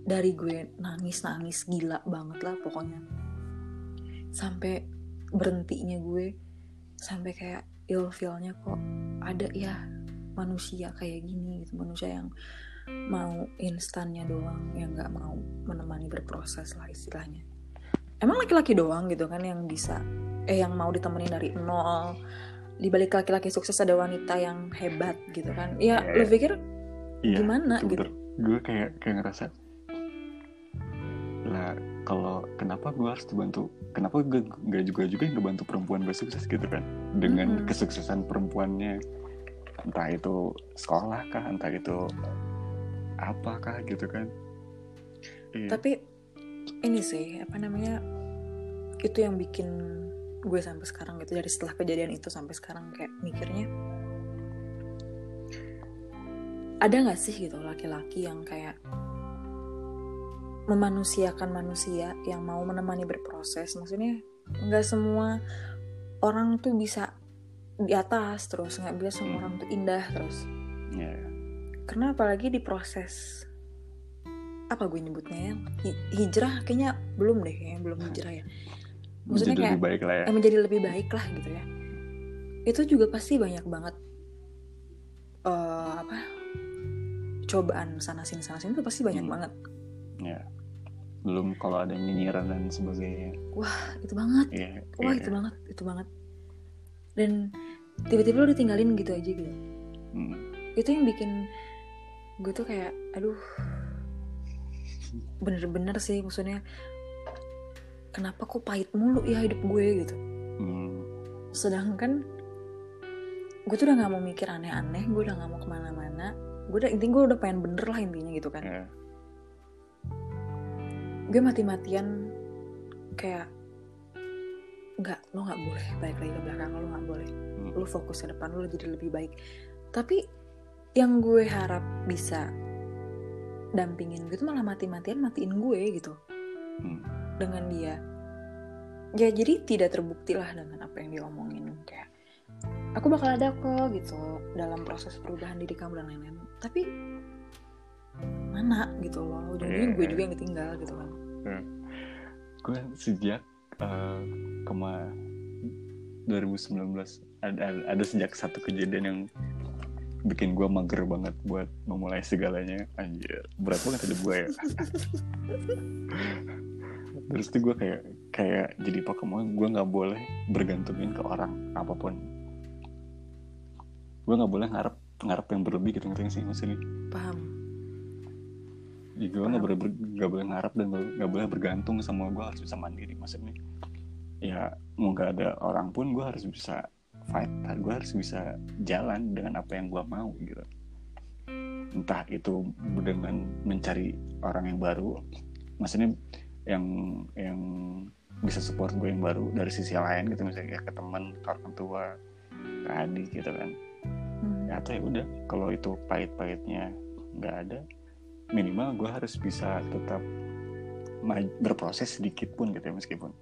Dari gue nangis nangis gila banget lah pokoknya sampai berhentinya gue sampai kayak ill feelnya kok ada ya manusia kayak gini gitu manusia yang mau instannya doang yang nggak mau menemani berproses lah istilahnya emang laki-laki doang gitu kan yang bisa eh yang mau ditemenin dari nol di balik laki-laki sukses ada wanita yang hebat gitu kan ya Iya. lo pikir Iya, Gimana itu gitu? gue kayak kayak ngerasa lah kalau kenapa gue harus dibantu kenapa gue nggak juga juga yang ngebantu perempuan bersukses gitu kan dengan Mm-mm. kesuksesan perempuannya entah itu sekolah kah entah itu apa kah gitu kan Iya. tapi ini sih apa namanya itu yang bikin gue sampai sekarang gitu dari setelah kejadian itu sampai sekarang kayak mikirnya ada nggak sih gitu laki-laki yang kayak memanusiakan manusia yang mau menemani berproses. Maksudnya nggak semua orang tuh bisa di atas terus nggak bisa semua orang tuh indah terus. Iya. karena apalagi di proses apa gue nyebutnya ya? Hi- hijrah kayaknya belum deh kayaknya belum hijrah ya. Maksudnya Menjadi kayak lebih baik lah ya. menjadi lebih baik lah gitu ya. Itu juga pasti banyak banget eh apa cobaan sana sini sana sini itu pasti banyak Hmm. banget Iya. belum kalau ada nyinyiran dan sebagainya itu banget Iya. wah iya. itu banget itu banget dan tiba-tiba lo ditinggalin gitu aja gitu Hmm. itu yang bikin gue tuh kayak aduh bener-bener sih maksudnya kenapa kok pahit mulu ya hidup gue gitu Hmm. sedangkan gue tuh udah nggak mau mikir aneh-aneh gue udah nggak mau ke mana-mana gue udah intinya gue udah pengen bener lah intinya gitu kan Iya. Gue mati-matian kayak nggak lo nggak boleh balik lagi ke belakang lo nggak boleh. Hmm. lo fokus ke depan lo jadi lebih baik. Tapi yang gue harap bisa dampingin gue tuh malah mati-matian matiin gue gitu. Hmm. dengan dia. Ya jadi tidak terbukti lah dengan apa yang diomongin. Kayak aku bakal ada kok gitu dalam proses perubahan diri kamu dan lain-lain. Tapi mana gitu loh. Ujung-ujungnya gue juga yang ditinggal gitu kan. Gue sejak uh, kema 2019 ada, ada ada sejak satu kejadian yang bikin gue mager banget buat memulai segalanya. Anjir berat banget hidup gue ya. Terus tuh gue kayak kayak jadi Pokemon gue nggak boleh bergantungin ke orang apa pun. Gue nggak boleh ngarep ngarep yang berlebih gitu ngerti sih maksudnya? Paham ya, gue nggak boleh nggak boleh ngarep dan nggak boleh bergantung sama gue harus bisa mandiri maksudnya. Ya mau nggak ada orang pun gue harus bisa fight gue harus bisa jalan dengan apa yang gue mau gitu. Entah itu dengan mencari orang yang baru maksudnya yang yang bisa support gue yang baru dari sisi lain gitu misalnya ya ke teman ke orang tua ke adik gitu kan. Hmm. ya atau ya udah kalau itu pahit-pahitnya nggak ada minimal gue harus bisa tetap berproses sedikit pun gitu ya meskipun.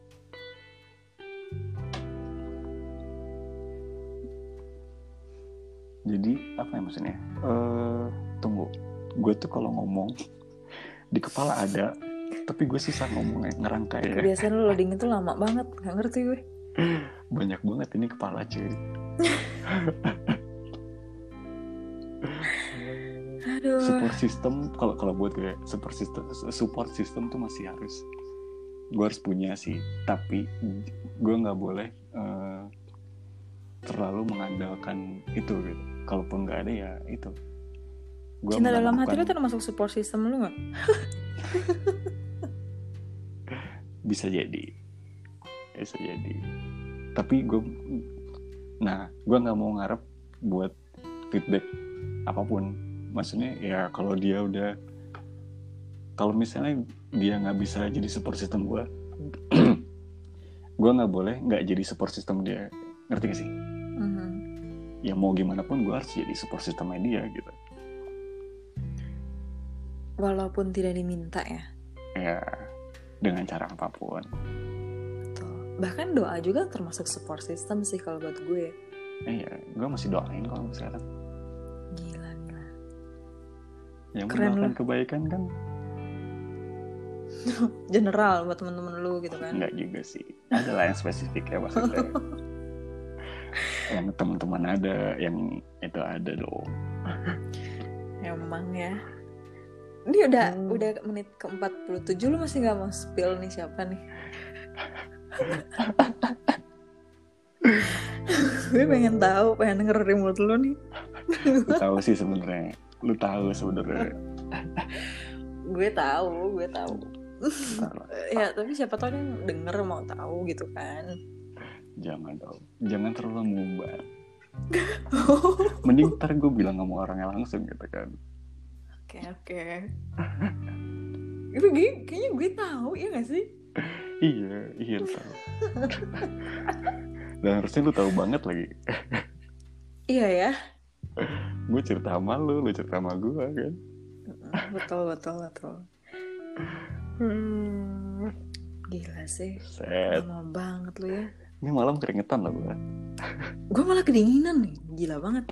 Jadi apa ya maksudnya? Eh tunggu. Gue tuh kalau ngomong di kepala ada tapi gue susah ngomongnya ngerangkai ya. Kebiasaan lo loading itu lama banget nggak ngerti gue. Banyak banget ini kepala cuy support system kalau kalau buat gue support system support system tuh masih harus gue harus punya sih. Tapi gue nggak boleh eh, terlalu mengandalkan itu gitu. Kalaupun nggak ada ya itu. Gua cinta dalam hati melakukan- termasuk support system lo nggak? Bisa jadi. Bisa jadi. Tapi gue nah gue nggak mau ngarep buat feedback apa pun maksudnya ya kalau dia udah kalau misalnya dia nggak bisa jadi support system gue gue nggak boleh nggak jadi support system dia. Ngerti gak sih? Mhm. ya mau gimana pun gue harus jadi support systemnya dia gitu. Walaupun tidak diminta ya? Ya dengan cara apa pun. Betul. bahkan doa juga termasuk support system sih kalau buat gue. Eh, ya gue masih doain gila gila yang Keren mendoakan lu. kebaikan kan general buat temen-temen lu gitu kan Enggak juga sih. Ada lah yang spesifik ya maksudnya. yang teman-teman ada, yang itu ada dong. emang ya ini udah Hmm. udah menit ke 47 lu masih nggak mau spill nih siapa nih gue pengen tahu pengen denger dari mulut lu nih tahu sih sebenarnya. Lu tahu sebenarnya. gue tahu gue tahu ya tapi siapa tahu yang denger mau tahu gitu kan Jangan dong. Jangan terlalu mengumbar. Mending ntar gue bilang sama orangnya langsung gitu kan. oke oke gue- kayaknya gue tahu ya gak sih Iya, iya lu tahu. Dan harusnya lu tahu banget lagi. iya ya Gue cerita sama lu, lu cerita sama gue kan. betul betul betul. Hmm, gila sih. Set. lama banget lu ya. Ini malam keringetan lah gue. gue malah kedinginan nih. Gila banget.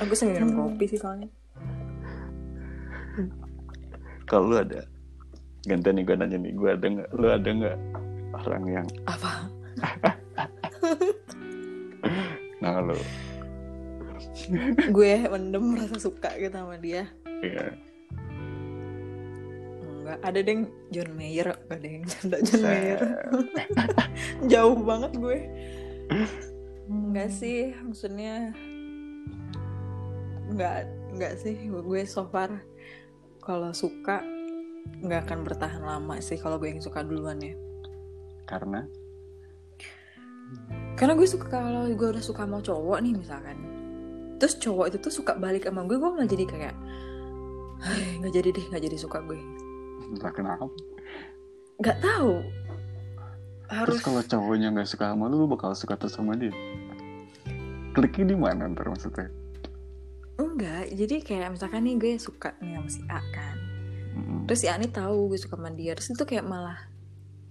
Aku sambil minum kopi sih soalnya. Kalau lu ada gantian nih gue nanya nih, gue ada nggak? Lu ada nggak orang yang apa? Nah lu gue mendem rasa suka gitu sama dia. Ya enggak ada deng John Mayer ada yang canda John. Mayer. Jauh banget gue. Enggak sih maksudnya enggak enggak sih gue so far kalau suka nggak akan bertahan lama sih kalau gue yang suka duluan ya. Karena? Karena gue suka kalau gue udah suka sama cowok nih misalkan terus cowok itu tuh suka balik sama gue gue malah jadi kayak "Hai, nggak jadi deh nggak jadi suka gue. Entah kenapa. Nggak tahu. Harus terus kalau cowoknya nggak suka sama lu lu bakal suka terus sama dia? Kliknya di mana ntar maksudnya? Enggak jadi kayak misalkan nih gue suka nih sama si A kan. Mm-mm. terus si A nih tahu gue suka sama dia terus itu kayak malah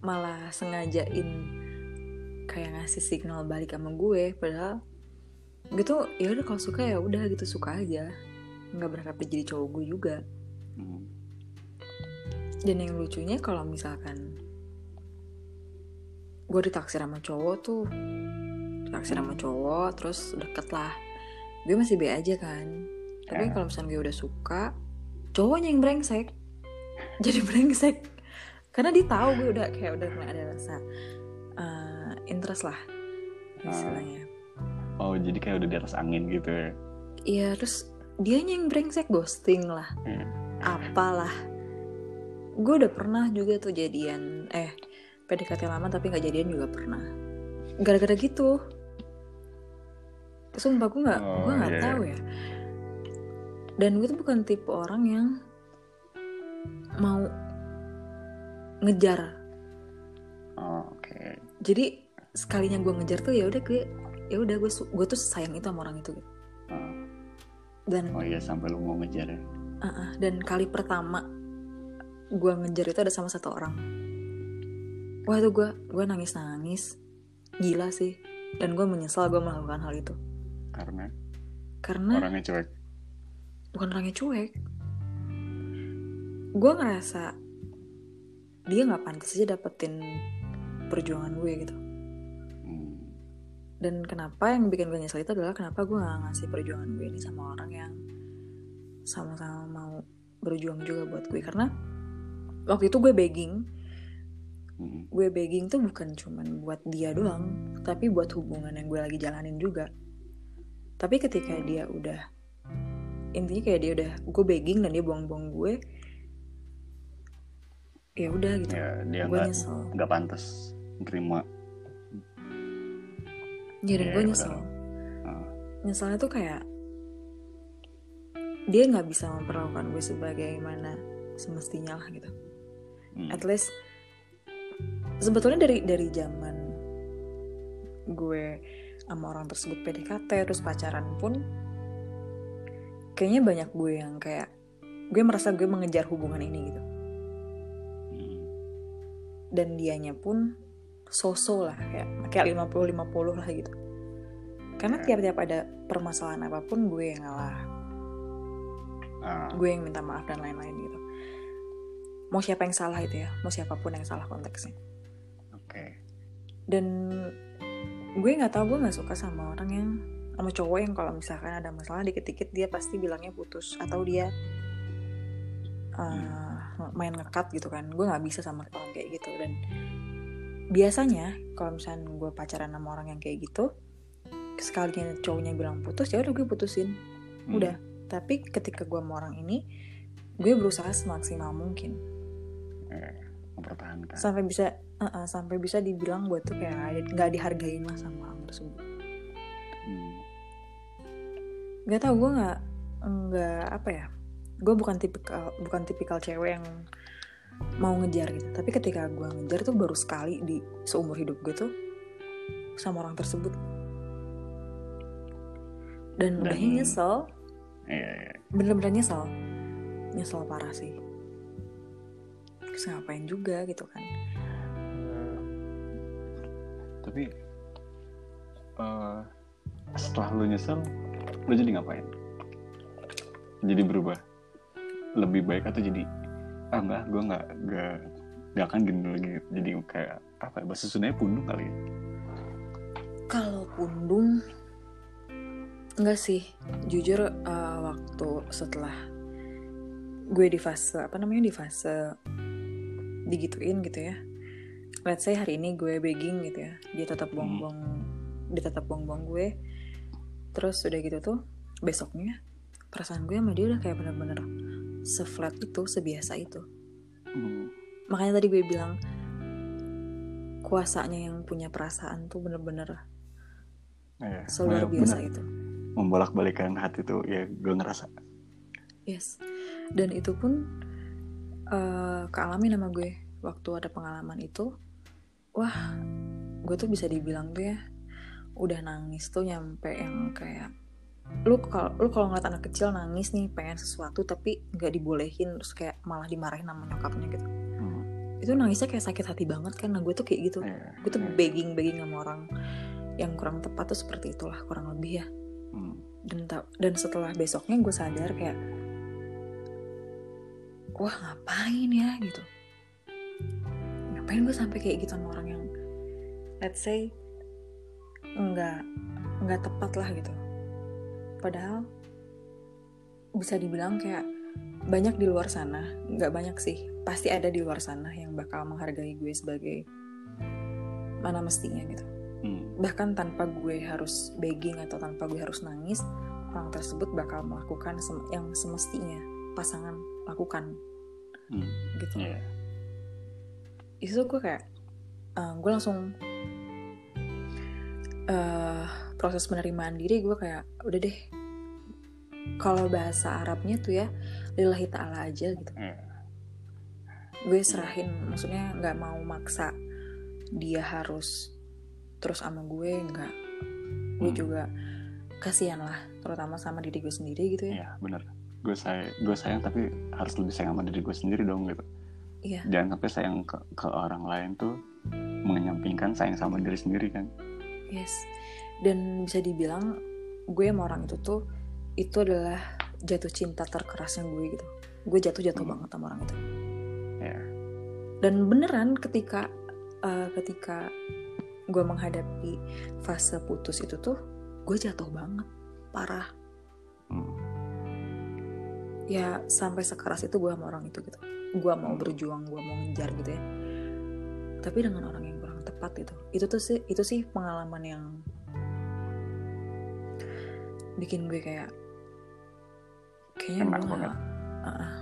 malah sengajain kayak ngasih signal balik sama gue padahal gitu ya udah kalau suka ya udah gitu suka aja. Nggak berharap jadi cowok gue juga. Mm. dan yang lucunya kalau misalkan gue ditaksir sama cowok tuh ditaksir sama cowok terus deket lah. Gue masih be aja kan. Tapi Ya. kalau misalnya gue udah suka cowoknya yang brengsek. Jadi brengsek. Karena dia tahu gue udah kayak udah mulai ada rasa uh, interest lah istilahnya oh jadi kayak udah di atas angin gitu ya? Iya terus dia yang brengsek ghosting lah. Hmm. apalah. Gue udah pernah juga tuh jadian eh PDKT lama tapi nggak jadian juga pernah. Gara-gara gitu. Sumpah gue nggak Oh, gue nggak iya, tahu ya. Dan gue tuh bukan tipe orang yang mau ngejar. Oh, oke. jadi sekalinya gue ngejar tuh ya udah gue ya udah gue gue tuh sayang itu sama orang itu gitu. Oh. dan Oh iya sampai lu mau ngejar ya. Uh-uh, dan kali pertama gue ngejar itu ada sama satu orang wah itu gue gue nangis nangis gila sih dan gue menyesal gue melakukan hal itu Karena karena orangnya cuek. bukan orangnya cuek gue ngerasa dia nggak pantas aja dapetin perjuangan gue gitu. Dan kenapa yang bikin gue nyesel itu adalah kenapa gue nggak ngasih perjuangan gue ini sama orang yang sama-sama mau berjuang juga buat gue. Karena waktu itu gue begging. Gue begging tuh bukan cuman buat dia doang tapi buat hubungan yang gue lagi jalanin juga. Tapi ketika dia udah intinya kayak dia udah gue begging dan dia buang-buang gue ya udah gitu. Ya dia gue nggak nyesel. nggak pantas nerima. Dan Iya, gue iya, nyesel Ah. nyeselnya tuh kayak dia nggak bisa memperlakukan gue sebagaimana semestinya lah gitu Hmm. at least sebetulnya dari dari zaman gue sama orang tersebut PDKT terus pacaran pun kayaknya banyak gue yang kayak gue merasa gue mengejar hubungan ini gitu Hmm. dan dianya pun so-so lah kayak kayak 50 50 lah gitu. Karena tiap-tiap ada permasalahan apa pun gue yang ngalah. Ah. gue yang minta maaf dan lain-lain gitu. Mau siapa yang salah itu ya mau siapa pun yang salah konteksnya. Oke. dan gue nggak tahu gue nggak suka sama orang yang sama cowok yang kalau misalkan ada masalah dikit-dikit dia pasti bilangnya putus atau dia uh, main ngekat gitu kan. Gue nggak bisa sama orang kayak gitu. Dan biasanya kalau misalnya gue pacaran sama orang yang kayak gitu sekalinya cowoknya bilang putus ya udah gue putusin Hmm. udah tapi ketika gue sama orang ini gue berusaha semaksimal mungkin Eh, mempertahankan. sampai bisa uh-uh, sampai bisa dibilang gue tuh kayak nggak dihargain lah sama orang tersebut Hmm. nggak tau gue nggak nggak apa ya gue bukan tipikal bukan tipikal cewek yang mau ngejar gitu tapi ketika gue ngejar tuh baru sekali di seumur hidup gue tuh sama orang tersebut dan Dan- udahnya nyesel Iya, iya. bener-bener nyesel nyesel parah sih terus ngapain juga gitu kan Tapi eh, setelah lu nyesel, lu jadi ngapain? Jadi berubah? Lebih baik atau jadi ah enggak, gue nggak nggak nggak akan gini lagi. Jadi kayak apa? ya, Bahasa Sundanya pundung kali ya? Kalau pundung Enggak sih Jujur uh, waktu setelah Gue di fase Apa namanya di fase Digituin gitu ya Let's say hari ini gue begging gitu ya Dia tetap buang-buang Dia tetap buang-buang gue Terus udah gitu tuh Besoknya Perasaan gue sama dia udah kayak bener-bener Seflat itu Sebiasa itu Hmm. Makanya tadi gue bilang Kuasanya yang punya perasaan tuh bener-bener Iya. Seluar biasa bener. itu Membolak-balikan hati tuh ya gue ngerasa. Yes. Dan itu pun eh kealamin sama gue waktu ada pengalaman itu. Wah, gue tuh bisa dibilang tuh ya udah nangis tuh nyampe yang kayak lu kalau lu kalau ngeliat anak kecil nangis nih pengen sesuatu tapi nggak dibolehin terus kayak malah dimarahin sama nyokapnya gitu. Hmm. itu nangisnya kayak sakit hati banget kan nah gue tuh kayak gitu. Iya, gue tuh begging begging sama orang yang kurang tepat tuh seperti itulah kurang lebih ya. Hmm. dan dan setelah besoknya gue sadar kayak wah ngapain ya? gitu. Ngapain gue sampai kayak gitu sama orang yang let's say nggak nggak tepat lah gitu padahal bisa dibilang kayak banyak di luar sana nggak banyak sih pasti ada di luar sana yang bakal menghargai gue sebagai mana mestinya gitu Hmm. bahkan tanpa gue harus begging atau tanpa gue harus nangis orang tersebut bakal melakukan sem- yang semestinya pasangan lakukan Hmm. gitu Iya. itu gue kayak gue langsung eh, proses penerimaan diri gue kayak udah deh kalau bahasa Arabnya tuh ya lillahi ta'ala aja gitu Iya. gue serahin maksudnya nggak mau maksa dia harus terus sama gue nggak gue Hmm. juga kasihan lah terutama sama diri gue sendiri gitu ya Iya, bener. Gue say gue sayang tapi harus lebih sayang sama diri gue sendiri dong gitu. iya Jangan sampai sayang ke, ke orang lain tuh menyampingkan sayang sama diri sendiri kan. Yes dan bisa dibilang gue sama orang itu tuh itu adalah jatuh cinta terkerasnya gue gitu gue jatuh jatuh Hmm. banget sama orang itu Iya. dan beneran ketika uh, ketika gue menghadapi fase putus itu tuh gue jatuh banget parah Hmm. ya sampai sekeras itu gue sama orang itu gitu gue mau Hmm. berjuang gue mau ngejar gitu ya tapi dengan orang yang tepat itu itu tuh sih itu sih pengalaman yang bikin gue kayak kayaknya Enak gue banget. nggak uh,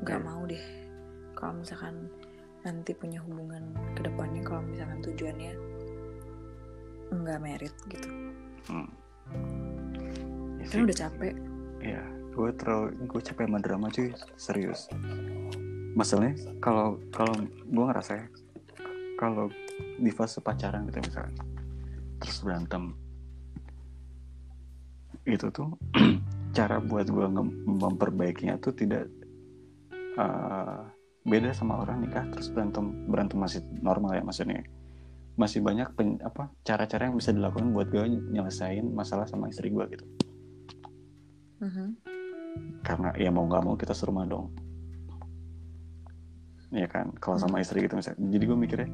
nggak Oke. mau deh kalau misalkan nanti punya hubungan ke depannya kalau misalkan tujuannya nggak merit gitu Hmm. Ya kan udah capek Iya, gue terlalu gue capek sama drama cuy, serius. Masalahnya kalau kalau gue ngerasa ya, kalau di fase pacaran gitu misalnya, terus berantem, itu tuh cara buat gue memperbaikinya tuh tidak eh, beda sama orang nikah terus berantem berantem masih normal ya maksudnya. Masih banyak pen- apa cara-cara yang bisa dilakukan buat gue nyelesain masalah sama istri gue gitu. Mhm. karena ya mau nggak mau kita serumah dong. Iya kan? Kalau sama istri gitu misalnya. Jadi gue mikirnya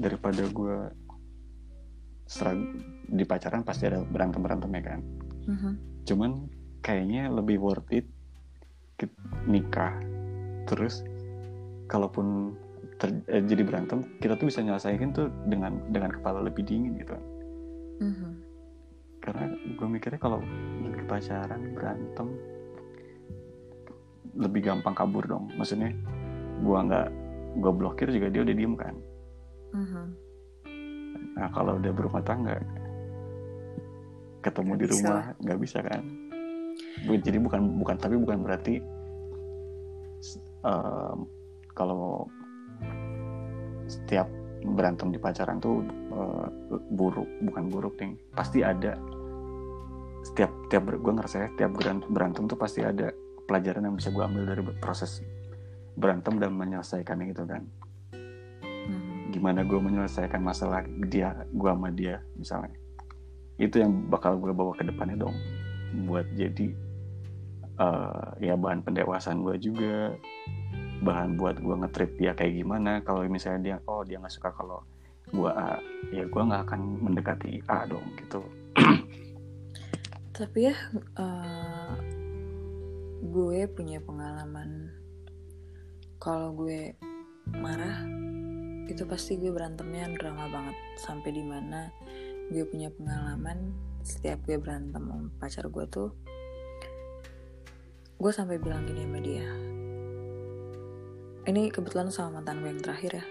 daripada gue di pacaran pasti ada berantem berantem ya kan? Mhm. cuman kayaknya lebih worth it nikah. Terus kalaupun ter- eh, jadi berantem kita tuh bisa nyelesain tuh dengan dengan kepala lebih dingin gitu. Mhm. karena gue mikirnya kalau lagi pacaran berantem lebih gampang kabur dong. Maksudnya gue nggak gue blokir juga dia udah diem kan Mhm. nah kalau udah berumah tangga ketemu Nggak di rumah nggak bisa kan jadi bukan bukan tapi bukan berarti em, kalau setiap berantem di pacaran tuh eh, buruk bukan buruk nih pasti ada setiap tiap gue ngerasa ya tiap beran- berantem tuh pasti ada pelajaran yang bisa gue ambil dari proses berantem dan menyelesaikannya gitu kan. Gimana gue menyelesaikan masalah dia gue sama dia misalnya. Itu yang bakal gue bawa ke depannya dong buat jadi eh, ya bahan pendewasaan gue juga. Bahan buat gue nge-treat dia kayak gimana. Kalau misalnya dia oh dia nggak suka kalau gue A ya gue nggak akan mendekati A dong gitu. Tapi ya eh, gue punya pengalaman. Kalau gue marah itu pasti gue berantemnya drama banget. Sampai di mana gue punya pengalaman setiap gue berantem sama pacar gue tuh gue sampai bilang gini sama dia ini kebetulan sama mantan gue yang terakhir ya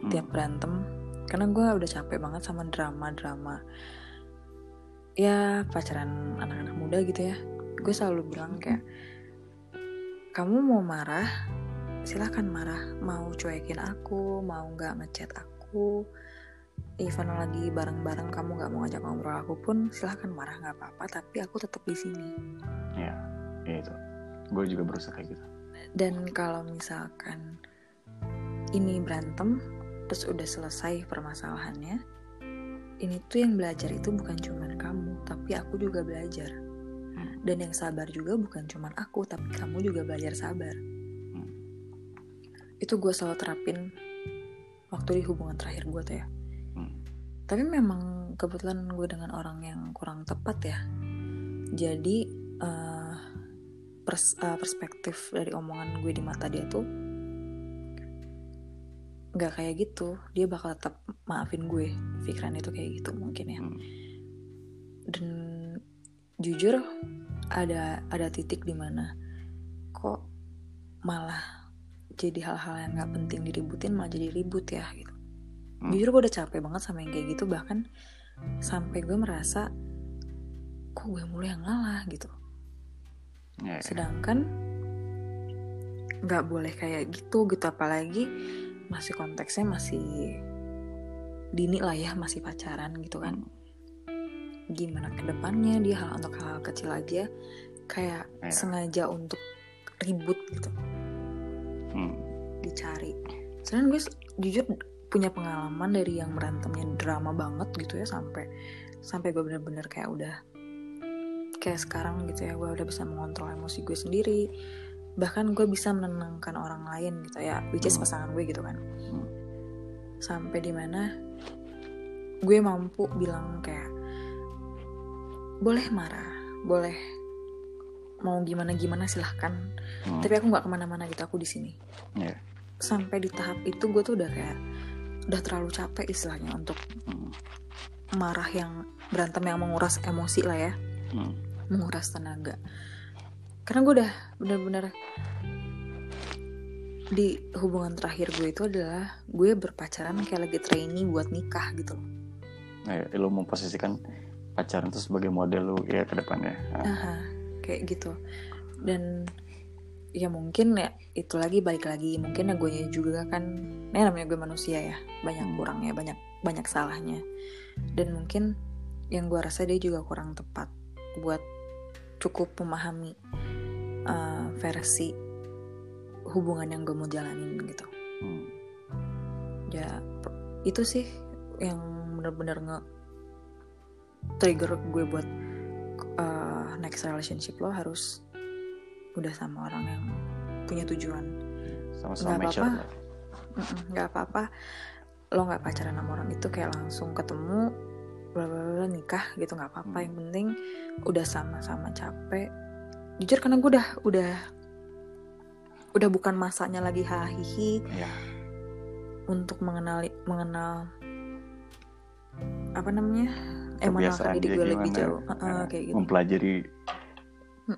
Hmm, tiap berantem. Karena gue udah capek banget sama drama-drama ya pacaran anak-anak muda gitu ya. Gue selalu bilang kayak kamu mau marah silahkan marah. Mau cuekin aku mau nggak ngechat aku even lagi bareng-bareng kamu nggak mau ngajak ngobrol aku pun silahkan marah nggak apa-apa. Tapi aku tetap di sini. Ya ya itu. Gue juga berusaha kayak gitu. Dan kalau misalkan ini berantem terus udah selesai permasalahannya ini tuh yang belajar itu bukan cuman kamu tapi aku juga belajar. Hmm. dan yang sabar juga bukan cuman aku tapi kamu juga belajar sabar. Itu gue selalu terapin waktu di hubungan terakhir gue tuh ya Hmm. tapi memang kebetulan gue dengan orang yang kurang tepat ya jadi eh, pers- eh, perspektif dari omongan gue di mata dia tuh nggak kayak gitu dia bakal tetap maafin gue pikiran itu kayak gitu mungkin ya Hmm. dan jujur ada ada titik di mana kok malah jadi hal-hal yang nggak penting diributin malah jadi ribut ya gitu. Hmm. jujur gue udah capek banget sama yang kayak gitu bahkan sampai gue merasa kok gue mulu yang ngalah? gitu. Ya, ya. sedangkan nggak boleh kayak gitu gitu. Apalagi masih konteksnya masih dini lah ya masih pacaran gitu kan. Gimana ke depannya dia hal untuk hal, kecil aja kayak Iya. sengaja untuk ribut gitu Hmm. dicari sedangkan gue jujur punya pengalaman dari yang berantemnya drama banget gitu ya sampai sampai gue bener-bener kayak udah kayak sekarang gitu ya gue udah bisa mengontrol emosi gue sendiri bahkan gue bisa menenangkan orang lain gitu ya which is Hmm. pasangan gue gitu kan Hmm. sampai di mana gue mampu bilang kayak boleh marah boleh mau gimana gimana silahkan Hmm. tapi aku nggak ke mana-mana gitu aku di sini Iya. sampai di tahap itu gue tuh udah kayak udah terlalu capek istilahnya untuk Hmm. marah yang berantem yang menguras emosi lah ya Hmm. menguras tenaga karena gue udah bener-bener di hubungan terakhir gue itu adalah gue berpacaran kayak lagi trainee buat nikah gitu loh Nah, ya, lu memposisikan pacaran itu sebagai model lu ya ke depannya. Aha, kayak gitu dan ya mungkin ya itu lagi balik lagi mungkin ya gue juga kan ini namanya gue manusia ya banyak Hmm. kurangnya banyak banyak salahnya dan mungkin yang gue rasa dia juga kurang tepat buat cukup memahami uh, versi hubungan yang gue mau jalanin gitu hmm. ya itu sih yang bener-bener nge trigger gue buat uh, next relationship lo harus udah sama orang yang punya tujuan Sama-sama Nggak make sure. apa-apa. Nggak apa-apa lo nggak pacaran sama orang itu kayak langsung ketemu bla bla bla nikah gitu nggak apa-apa Hmm. yang penting udah sama-sama capek jujur karena gue udah udah udah bukan masanya lagi hahihi Ya, untuk mengenali mengenal apa namanya kebiasaan dia gue gimana. lebih jauh Heeh, Nah, kayak gitu Mempelajari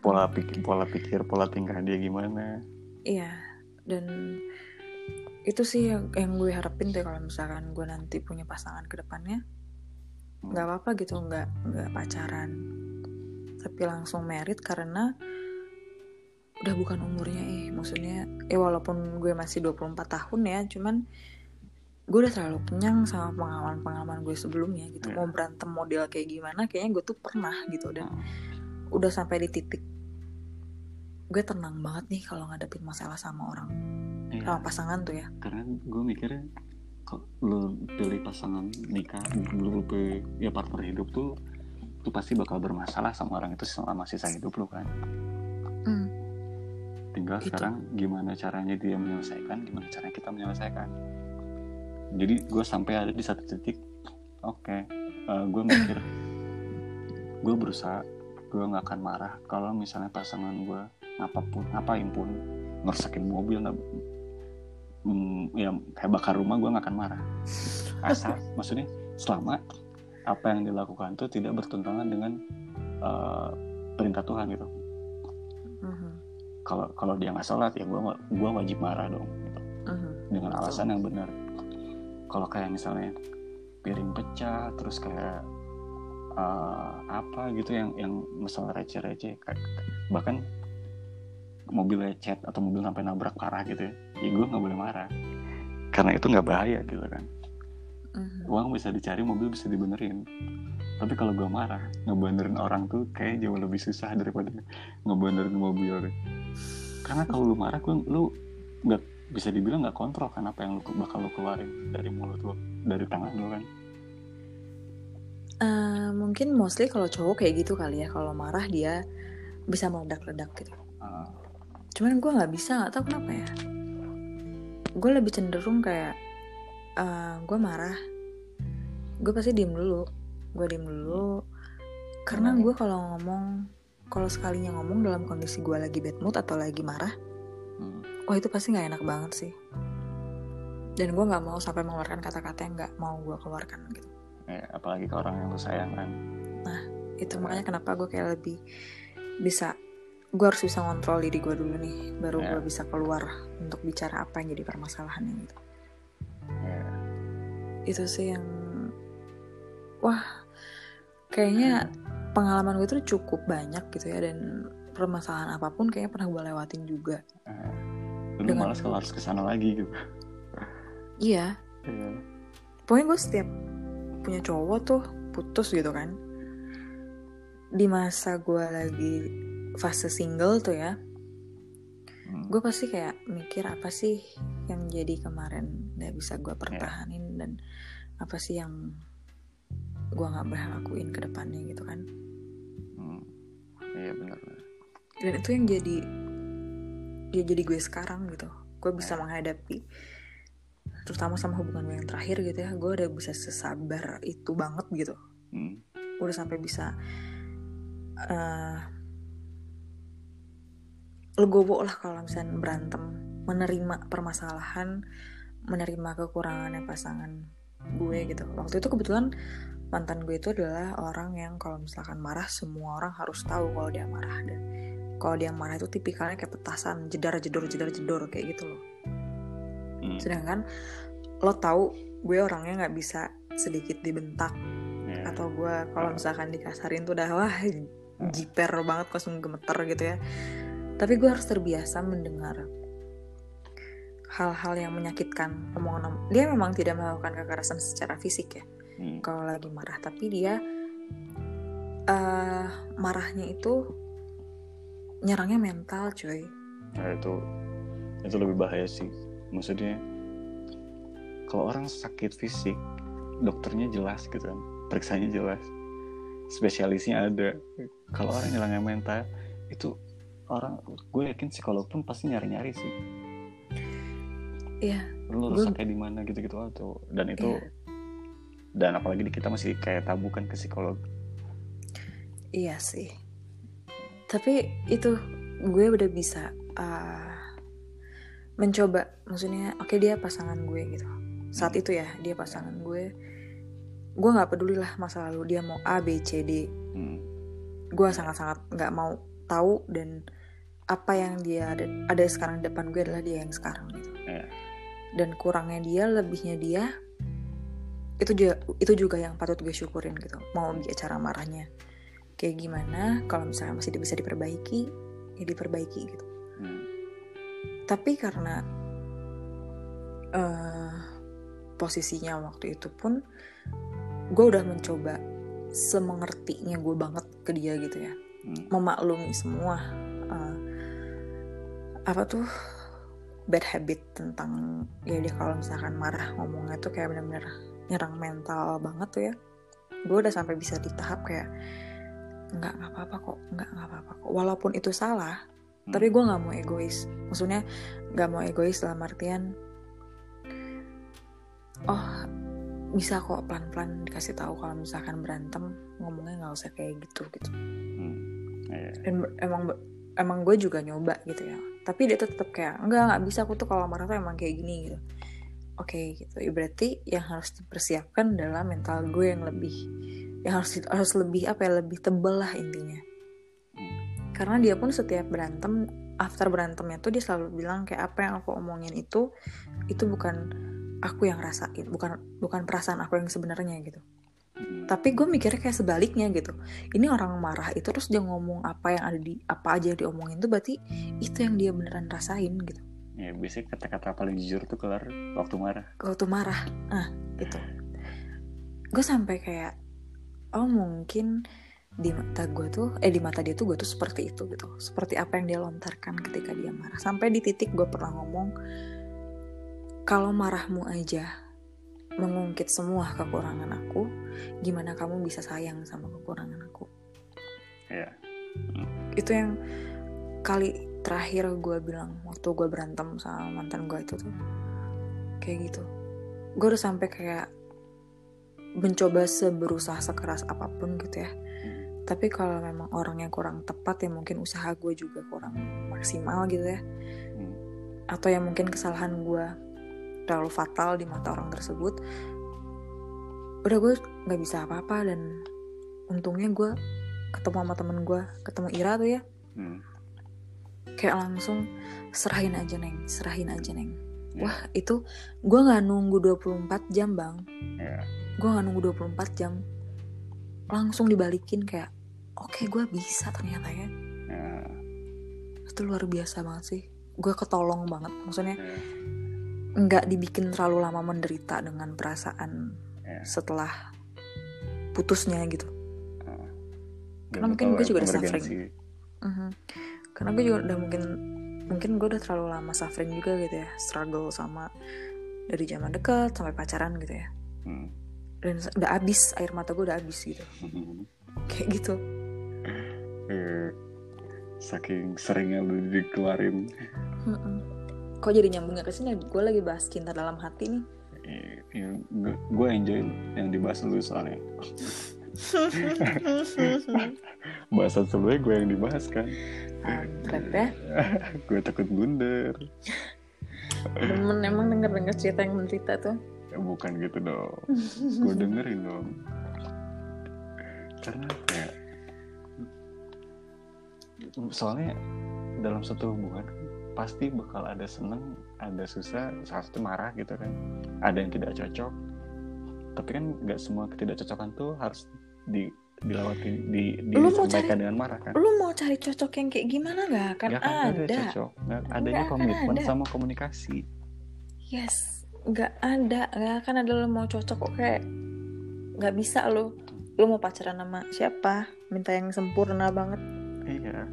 pola pikir, pola pikir, pola tingkah dia gimana. Iya, dan itu sih yang, yang gue harapin deh kalau misalkan gue nanti punya pasangan ke depannya Hmm. nggak apa-apa gitu nggak nggak pacaran tapi langsung merit karena udah bukan umurnya eh maksudnya eh walaupun gue masih 24 tahun ya cuman gue udah terlalu kenyang sama pengalaman-pengalaman gue sebelumnya gitu Iya. mau berantem model kayak gimana kayaknya gue tuh pernah gitu dan Hmm. udah sampai di titik gue tenang banget nih kalau ngadepin masalah sama orang Iya, sama pasangan tuh ya karena gue mikirnya kok lu pilih pasangan nikah, lu pilih ya partner hidup tuh tuh pasti bakal bermasalah sama orang itu selama sisa hidup lu kan. Hmm. Tinggal Itu. sekarang gimana caranya dia menyelesaikan, gimana caranya kita menyelesaikan. Jadi gue sampai ada di satu titik, oke, gue mikir, gue berusaha, gue nggak akan marah kalau misalnya pasangan gue ngapapun, ngapain pun, ngerusakin mobil, nggak, hmm, ya kayak bakar rumah gue nggak akan marah. Asal, maksudnya selama apa yang dilakukan itu tidak bertentangan dengan eh, perintah Tuhan gitu Mhm. kalau kalau dia nggak sholat ya gue gua wajib marah dong gitu. Mhm. dengan alasan yang benar kalau kayak misalnya piring pecah terus kayak eh, apa gitu yang yang masalah receh-receh bahkan mobil lecet atau mobil sampai nabrak parah gitu ya, ya gue nggak boleh marah. Karena itu nggak bahaya gitu kan. Mhm. uang bisa dicari mobil bisa dibenerin. Tapi kalau gue marah ngebenerin orang tuh kayak jauh lebih susah daripada ngebenerin mobil. Karena kalau lu marah gue lu nggak bisa dibilang nggak kontrol kan apa yang lu bakal lu keluarin dari mulut lu dari tangan lu kan? Eh, mungkin mostly kalau cowok kayak gitu kali ya kalau marah dia bisa meledak-ledak gitu. Ah, cuman gue nggak bisa nggak tahu kenapa ya. Gue lebih cenderung kayak eh gue marah gue pasti diem dulu gue diem dulu. Karena gue kalau ngomong kalau sekalinya ngomong dalam kondisi gue lagi bad mood atau lagi marah hmm. Wah itu pasti nggak enak banget sih. Dan gue nggak mau sampai mengeluarkan kata-kata yang nggak mau gue keluarkan gitu. Ya, apalagi ke orang yang lu sayang kan. Itu makanya kenapa gue kayak lebih bisa gue harus bisa ngontrol diri gue dulu nih baru Ya. gue bisa keluar untuk bicara apa yang jadi permasalahannya gitu. Ya. itu sih yang wah kayaknya pengalaman gue tuh cukup banyak gitu ya dan permasalahan apa pun kayaknya pernah gue lewatin juga. Eh, lu malas kalau harus ke sana lagi gitu iya Iya. pokoknya gue setiap punya cowok tuh putus gitu kan di masa gue lagi fase single tuh ya Hmm. gue pasti kayak mikir apa sih yang jadi kemarin nggak bisa gue pertahanin dan apa sih yang gue nggak boleh lakuin ke depannya gitu kan Hmm. iya benar benar. dan itu yang jadi ya jadi gue sekarang gitu. Gue bisa menghadapi terutama sama hubungan gue yang terakhir gitu ya gue udah bisa sesabar itu banget gitu. Hmm. udah sampai bisa eh legowo lah kalau misalnya berantem menerima permasalahan menerima kekurangannya pasangan gue gitu. Waktu itu kebetulan mantan gue itu adalah orang yang kalau misalkan marah semua orang harus tahu kalau dia marah dan kalau dia marah itu tipikalnya kayak petasan jedar jedor jedar jedor kayak gitu loh Hmm. sedangkan lo tahu gue orangnya nggak bisa sedikit dibentak Iya. atau gue kalau misalkan dikasarin tuh udah wah jiper banget langsung gemeter gitu ya tapi gue harus terbiasa mendengar hal-hal yang menyakitkan omongan dia memang tidak melakukan kekerasan secara fisik ya Hmm. kalau lagi marah tapi dia eh marahnya itu nyerangnya mental cuy Nah, itu itu lebih bahaya sih. Maksudnya kalau orang sakit fisik, dokternya jelas gitu kan, periksanya jelas, spesialisnya ada. Kalau orang nyerangnya mental, itu orang gue yakin psikolog pun pasti nyari-nyari sih. Iya Lu rusaknya di mana gitu-gitu atau dan itu Iya. dan apalagi di kita masih kayak tabu kan ke psikolog. Iya sih. Tapi itu gue udah bisa uh, mencoba, maksudnya oke dia pasangan gue gitu. Saat itu ya dia pasangan gue. Gue nggak peduli lah masa lalu dia mau A B C D. Hmm. Gue sangat-sangat nggak mau tahu dan apa yang dia ada, ada sekarang di depan gue adalah dia yang sekarang gitu. Iya. Dan kurangnya dia, lebihnya dia itu juga itu juga yang patut gue syukurin gitu. Mau bicara marahnya kayak gimana kalau misalnya masih bisa diperbaiki ya diperbaiki gitu Hmm. tapi karena eh posisinya waktu itu pun gue udah mencoba semengertinya gue banget ke dia gitu ya Hmm. memaklumi semua eh, apa tuh bad habit tentang ya dia kalau misalkan marah ngomongnya tuh kayak bener-bener nyerang mental banget tuh ya gue udah sampai bisa di tahap kayak nggak nggak apa-apa kok nggak nggak apa-apa kok walaupun itu salah Hmm. tapi gue nggak mau egois maksudnya nggak mau egois dalam artian oh bisa kok pelan-pelan dikasih tahu kalau misalkan berantem ngomongnya nggak usah kayak gitu gitu Hmm. Iya. dan emang emang gue juga nyoba gitu ya tapi dia tuh tetap kayak enggak nggak bisa aku tuh kalau marah tuh emang kayak gini gitu oke gitu Ya, berarti yang harus dipersiapkan adalah mental gue yang lebih yang harus harus lebih apa ya lebih tebel lah intinya. Karena dia pun setiap berantem after berantemnya tuh dia selalu bilang kayak apa yang aku omongin itu itu bukan aku yang rasain bukan bukan perasaan aku yang sebenarnya gitu. Hmm. tapi gue mikirnya kayak sebaliknya gitu. Ini orang marah itu terus dia ngomong apa yang ada di apa aja yang diomongin tuh berarti itu yang dia beneran rasain gitu. Ya, biasanya kata-kata paling jujur tuh keluar waktu marah. waktu marah. Ah gitu. Gue sampai kayak oh mungkin di mata gue tuh eh di mata dia tuh gue tuh seperti itu gitu. Seperti apa yang dia lontarkan ketika dia marah. Sampai di titik gue pernah ngomong kalau marahmu aja mengungkit semua kekurangan aku gimana kamu bisa sayang sama kekurangan aku? Ya. itu yang kali terakhir gue bilang waktu gue berantem sama mantan gue itu tuh. Kayak gitu. Gue udah sampai kayak mencoba seberusaha sekeras apa pun gitu ya Hmm. tapi kalau memang orangnya kurang tepat ya mungkin usaha gue juga kurang maksimal gitu ya Hmm. atau yang mungkin kesalahan gue terlalu fatal di mata orang tersebut udah gue nggak bisa apa-apa dan untungnya gue ketemu sama temen gue ketemu Ira tuh ya hmm. kayak langsung serahin aja neng serahin aja neng Ya. wah itu gue nggak nunggu 24 jam bang ya gue nggak nunggu 24 jam. Langsung dibalikin kayak oke gue bisa ternyata ya. Ya. Itu luar biasa banget sih. Gue ketolong banget. Maksudnya ya. nggak dibikin terlalu lama menderita dengan perasaan ya. setelah putusnya gitu. Dan Karena lu mungkin gue juga udah suffering. Mhm. karena gue juga udah mungkin mungkin gue udah terlalu lama suffering juga gitu ya. Struggle sama dari zaman deket sampai pacaran gitu ya. Hmm. Dan udah abis air mata gue udah abis gitu. Kayak gitu. Eh, saking seringnya lu dikeluarin kok jadi nyambungnya ke sini? Gue lagi bahas cinta dalam hati nih. Eh, ya, gue, enjoy yang dibahas lu soalnya. Bahasan sebelumnya gue yang dibahas kan. Angkat ya. Gue takut blunder. Temen emang denger denger cerita yang menderita tuh bukan gitu dong. Gue dengerin dong. Karena ya soalnya dalam satu hubungan pasti bakal ada seneng ada susah salah satu marah gitu kan. Ada yang tidak cocok. Tapi kan nggak semua ketidakcocokan tuh harus di dilewati di Lu mau disampaikan dengan marah kan? lu mau cari cocok yang kayak gimana gak akan Nggak akan ada ada. cocok. Nggak- adanya akan komitmen ada. sama komunikasi. Yes nggak ada nggak akan ada lu mau cocok kok kayak nggak bisa lu lu mau pacaran sama siapa minta yang sempurna banget Iya.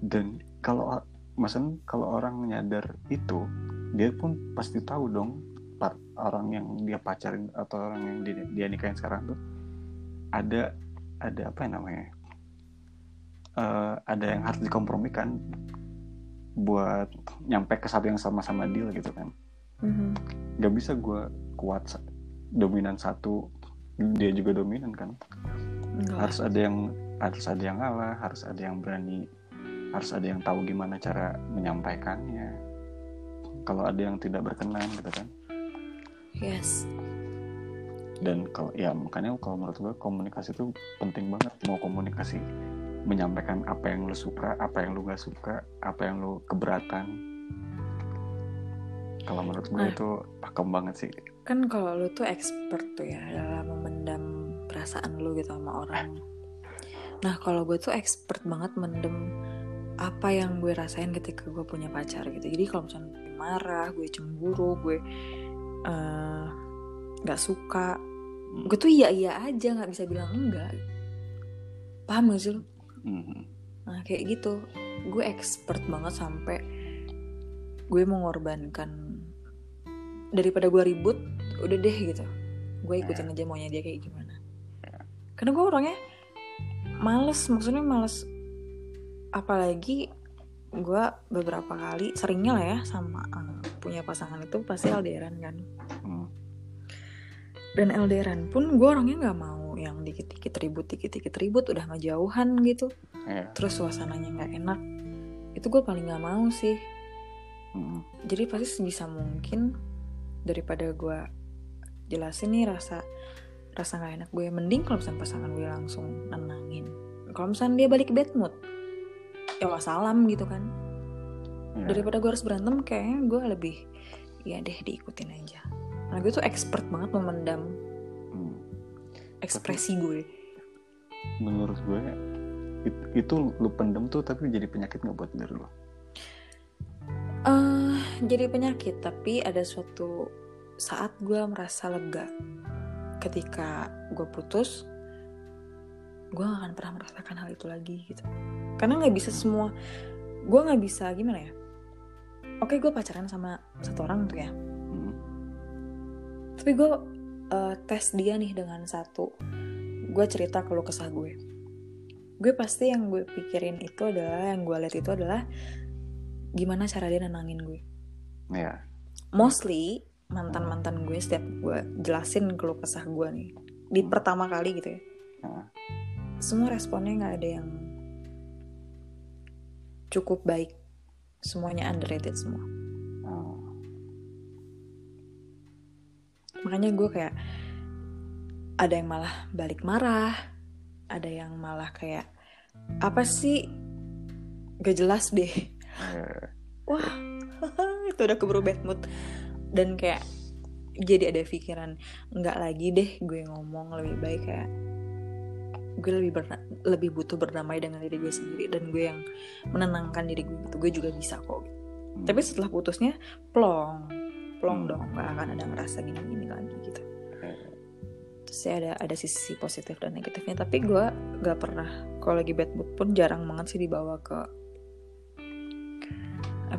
Dan kalau maksudnya kalau orang nyadar itu, dia pun pasti tahu dong orang yang dia pacarin atau orang yang dia, dia nikahin sekarang tuh ada ada apa ya namanya? Eh, ada yang harus dikompromikan buat nyampe ke satu yang sama-sama deal gitu kan. Mhm. Gak bisa gue kuat dominan satu, dia juga dominan kan. Enggak. Harus ada yang harus ada yang ngalah harus ada yang berani harus ada yang tahu gimana cara menyampaikannya. Kalau ada yang tidak berkenan gitu kan. Yes. Dan kalau ya makanya kalau menurut gue komunikasi itu penting banget. Mau komunikasi menyampaikan apa yang lu suka apa yang lu gak suka apa yang lu keberatan kalau menurut gue Nah. itu pakem banget sih. Kan kalau lu tuh expert tuh ya dalam memendam perasaan lu gitu sama orang. Nah kalau gue tuh expert banget mendem apa yang gue rasain ketika gue punya pacar gitu. Jadi kalau misalnya gue marah gue cemburu gue eh, nggak suka gue tuh iya iya aja nggak bisa bilang enggak. Paham gak sih lu? Mhm. Nah kayak gitu. Gue expert banget sampai Gue mengorbankan Daripada gue ribut Udah deh gitu. Gue ikutin aja maunya dia kayak gimana. Karena gue orangnya Males Maksudnya males. Apalagi Gue beberapa kali Seringnya lah ya Sama eh, punya pasangan itu Pasti LDRan kan. Hmm. Dan LDRan pun Gue orangnya gak mau yang dikit-dikit ribut Dikit-dikit ribut Udah mah jauhan gitu. Iya. terus suasananya nggak enak. Itu gue paling nggak mau sih. Mhm. jadi pasti sebisa mungkin daripada gue jelasin nih rasa rasa nggak enak gue. Mending kalau misalnya pasangan gue langsung nenangin. Kalau misalnya dia balik bad mood ya wassalam gitu kan. Iya. daripada gue harus berantem kayaknya gue lebih ya deh diikutin aja. Nah gue tuh expert banget memendam Hmm. ekspresi gue. menurut gue it- itu lu pendem tuh tapi jadi penyakit nggak buat diri lu? Eh jadi penyakit tapi ada suatu saat gue merasa lega. Ketika gue putus gue gak akan pernah merasakan hal itu lagi gitu. Karena nggak bisa semua gue nggak bisa gimana ya? Oke gue pacaran sama satu orang tuh ya. Hmm. tapi gue eh, tes dia nih dengan satu gue cerita keluh kesah gue. Gue pasti yang gue pikirin itu adalah yang gue lihat itu adalah gimana cara dia nenangin gue ya mostly mantan mantan gue setiap gue jelasin keluh kesah gue nih di pertama kali gitu ya. Semua responnya nggak ada yang cukup baik. Semuanya underrated semua. Oh. makanya gue kayak ada yang malah balik marah ada yang malah kayak apa sih? Gak jelas deh. Eh, wah itu udah keburu bad mood dan kayak jadi ada pikiran nggak lagi deh gue ngomong lebih baik kayak gue lebih berna- lebih butuh berdamai dengan diri gue sendiri dan gue yang menenangkan diri gue gitu gue juga bisa kok hmm. tapi setelah putusnya plong plong Hmm. dong gak akan ada ngerasa gini-gini lagi gitu terus ya ada ada sisi positif dan negatifnya tapi gue gak pernah kalau lagi bad mood pun jarang banget sih dibawa ke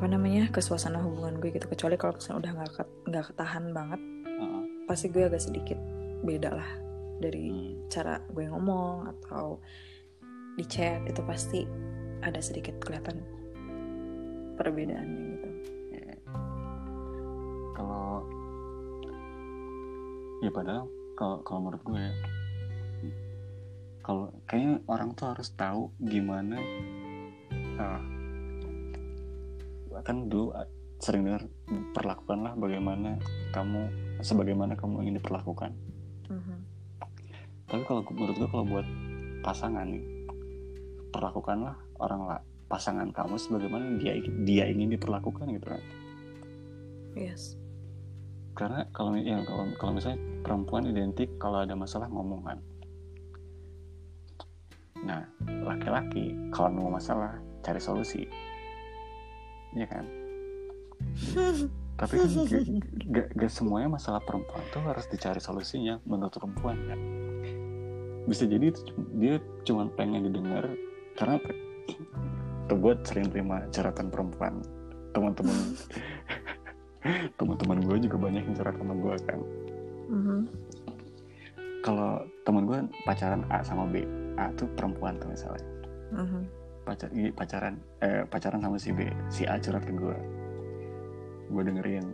apa namanya ke suasana hubungan gue gitu kecuali kalau misalnya udah nggak nggak ketahan banget uh-uh. pasti gue agak sedikit beda lah dari Hmm. cara gue ngomong atau di chat itu pasti ada sedikit kelihatan perbedaannya gitu. Kalau ya padahal kalau kalau menurut gue kalau kayaknya orang tuh harus tahu gimana ah, kan dulu ah, sering dengar perlakukanlah bagaimana kamu sebagaimana kamu ingin diperlakukan. Mhm. Tapi kalau menurut gue kalau buat pasangan nih perlakukanlah orang lah pasangan kamu sebagaimana dia dia ingin diperlakukan gitu kan. yes karena kalau ya kalau kalau misalnya perempuan identik kalau ada masalah ngomongan nah laki-laki kalau nemu masalah cari solusi ya kan? Tapi kan gak, gak, gak semuanya masalah perempuan tuh harus dicari solusinya menurut perempuan. Kan bisa jadi itu dia cuma pengen didengar karena tuh gue sering terima curhatan perempuan. Teman-teman. Teman-teman gue juga banyak yang curhat sama gue kan. Mhm. kalau teman gue pacaran A sama B A tuh perempuan tuh misalnya. Mhm. Pacar pacaran eh, pacaran sama si B si A curhat ke gue gue dengerin.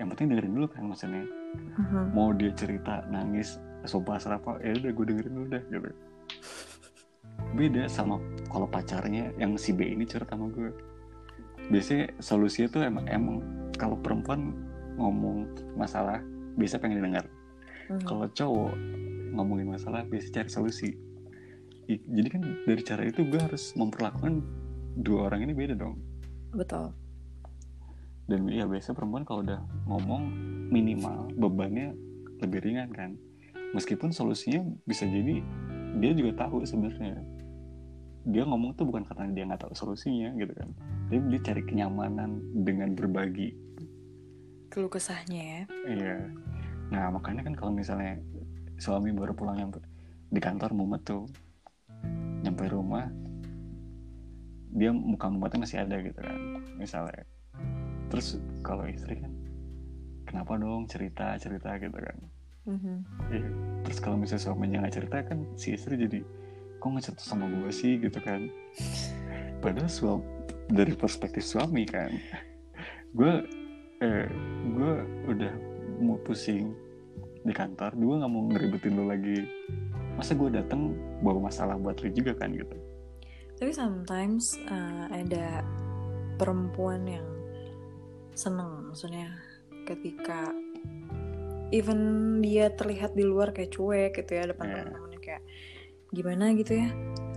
Yang penting dengerin dulu kan maksudnya. Mhm. mau dia cerita nangis sumpah serapa ya udah gue dengerin dulu dah gitu. Beda sama kalau pacarnya yang si B ini curhat sama gue biasanya solusinya tuh emang emang kalau perempuan ngomong masalah biasa pengen didengar Mhm. kalau cowok ngomongin masalah biasa cari solusi jadi kan dari cara itu gue harus memperlakukan dua orang ini beda dong. Betul. Dan ya biasa perempuan kalau udah ngomong minimal bebannya lebih ringan kan. Meskipun solusinya bisa jadi dia juga tahu sebenarnya. Dia ngomong tuh bukan karena dia nggak tahu solusinya gitu kan. Dia dia cari kenyamanan dengan berbagi. Keluh kesahnya ya. Iya. Nah makanya kan kalau misalnya suami baru pulang nyampe di kantor mumet tuh nyampe rumah dia muka mumetnya masih ada gitu kan misalnya. Terus kalau istri kan kenapa dong cerita cerita gitu kan. Mhm. Iya. terus kalau misalnya suaminya nggak cerita kan si istri jadi kok nggak cerita sama gue sih? gitu kan. Padahal suami dari perspektif suami kan. Gue eh gue udah mau pusing di kantor gue nggak mau ngeribetin lo lagi masa gue datang bawa masalah buat lo juga kan gitu Tapi sometimes uh, ada perempuan yang seneng, maksudnya ketika even dia terlihat di luar kayak cuek gitu ya depan Iya. teman-temannya kayak gimana gitu ya.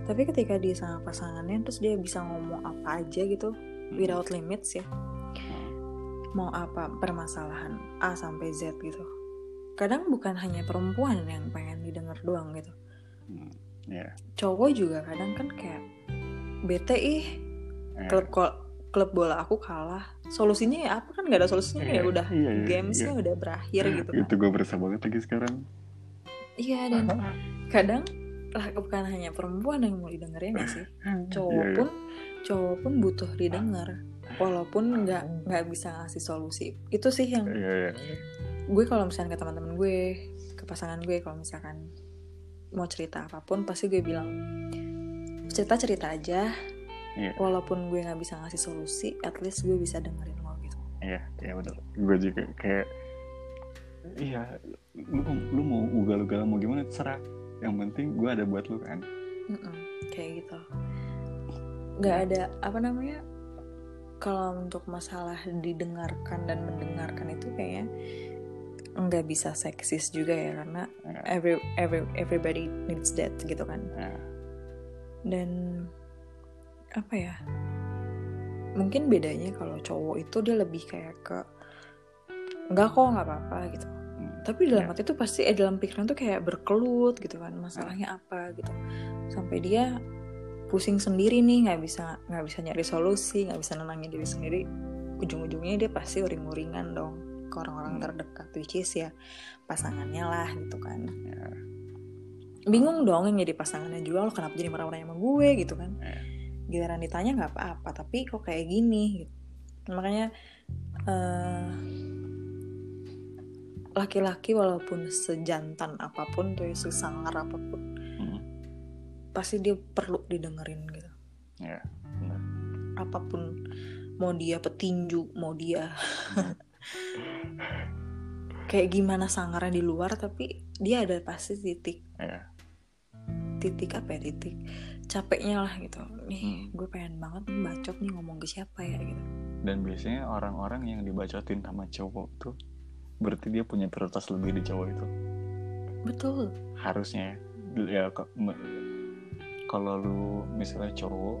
Tapi ketika dia sama pasangannya terus dia bisa ngomong apa aja gitu without limits ya. Mau apa permasalahan A sampai Z gitu. Kadang bukan hanya perempuan yang pengen didengar doang gitu. Hmm, ya Cowok juga kadang kan kayak bete ih Eh, klub klub bola aku kalah. Solusinya ya apa kan nggak ada solusinya ya Iya, udah iya, iya, gamesnya iya. udah berakhir gitu kan. itu gue berasa banget lagi sekarang. Iya dan kadang lah bukan hanya perempuan yang mau didengar ya sih? Cowok Iya, iya. pun cowok pun butuh didengar. Walaupun nggak nggak bisa ngasih solusi. Itu sih yang Iya, iya. gue kalau misalnya ke teman-teman gue ke pasangan gue kalau misalkan mau cerita apa pun pasti gue bilang cerita cerita aja Iya. walaupun gue nggak bisa ngasih solusi at least gue bisa dengerin lo gitu Iya, iya benar. Gue juga kayak iya, lu, lu mau ugal-ugal mau gimana terserah. Yang penting gue ada buat lu kan. Mm-mm, kayak gitu nggak ada apa namanya kalau untuk masalah didengarkan dan mendengarkan itu kayaknya nggak bisa seksis juga ya karena Ya. every every everybody needs that gitu kan Ya. dan apa ya mungkin bedanya kalau cowok itu dia lebih kayak ke nggak kok nggak apa-apa gitu Hmm. tapi dalam Ya. hati tuh pasti eh dalam pikiran tuh kayak berkelut gitu kan masalahnya apa gitu sampai dia pusing sendiri nih nggak bisa nggak bisa nyari solusi nggak bisa nenangin diri sendiri ujung-ujungnya dia pasti uring-uringan dong ke orang-orang Hmm. terdekat which is ya pasangannya lah gitu kan Ya. bingung dong yang jadi pasangannya juga lo kenapa jadi marah-marah sama gue gitu kan Ya. giliran ditanya nggak apa-apa tapi kok kayak gini gitu. makanya eh, laki-laki walaupun sejantan apa pun tuh ya, sesangar apa pun Hmm. pasti dia perlu didengerin gitu Ya. Benar. apa pun mau dia petinju mau dia kayak gimana sangarnya di luar tapi dia ada pasti titik Ya. titik apa ya titik capeknya lah gitu nih Hmm. gue pengen banget bacot nih ngomong ke siapa ya gitu Dan biasanya orang-orang yang dibacotin sama cowok tuh berarti dia punya prioritas lebih di cowok itu. betul Harusnya ya. ya kalau lu misalnya cowok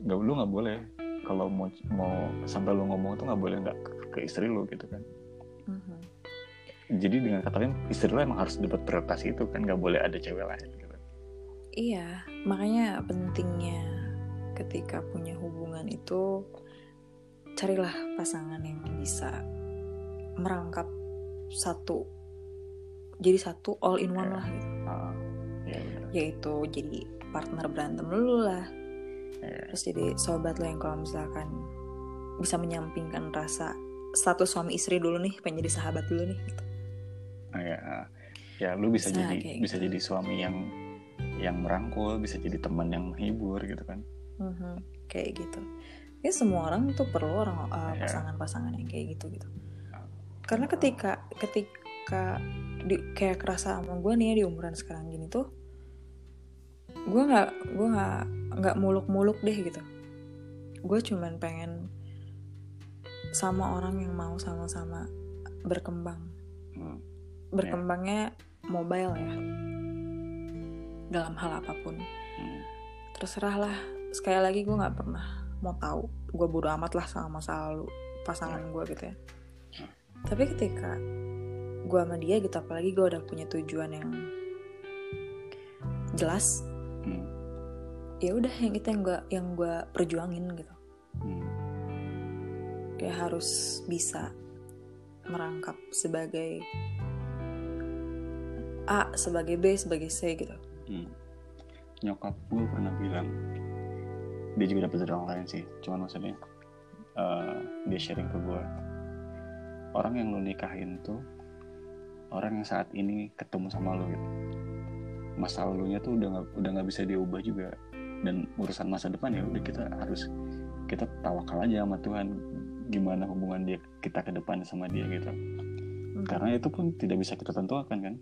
nggak lu nggak boleh kalau mau mau sampai lu ngomong tuh nggak boleh nggak ke, ke istri lu gitu kan Mhm. jadi dengan kata lain istri lu emang harus dapat prioritas itu kan nggak boleh ada cewek lain gitu iya makanya pentingnya ketika punya hubungan itu carilah pasangan yang bisa merangkap satu jadi satu all in one Ya. lah gitu Ah, ya benar yaitu jadi partner berantem lu lah. Terus jadi sobat lo yang kalau misalkan bisa menyampingkan rasa status suami istri dulu nih pengen jadi sahabat dulu nih gitu. Ah, ya ah. ya lu bisa Bisa jadi bisa gitu. jadi suami yang yang merangkul bisa jadi teman yang menghibur gitu kan Mhm, kayak gitu ya semua orang tuh perlu orang uh, Iya. pasangan-pasangan yang kayak gitu gitu karena ketika ketika di, kayak kerasa sama gue nih ya di umuran sekarang gini tuh gue nggak gue nggak nggak muluk-muluk deh gitu gue cuman pengen sama orang yang mau sama-sama berkembang Hmm. berkembangnya mobile ya dalam hal apa pun Hmm. terserah lah sekali lagi gue nggak pernah mau tahu gue bodo amat lah sama masa lalu pasangan gue gitu ya tapi ketika gue sama dia gitu apalagi gue udah punya tujuan yang jelas. Ya udah yang itu yang gue yang gue perjuangin gitu Hmm. ya harus bisa merangkap sebagai A sebagai B sebagai C gitu Hmm. Nyokap gue pernah bilang dia juga dapat dari orang lain sih, cuman maksudnya eh, dia sharing ke gue orang yang lu nikahin tuh orang yang saat ini ketemu sama lu gitu. Masa lalunya tuh udah nggak udah nggak bisa diubah juga dan urusan masa depan ya udah kita harus kita tawakal aja sama Tuhan. Gimana hubungan dia kita ke depan sama dia gitu. Hmm. karena itu pun tidak bisa kita tentukan kan?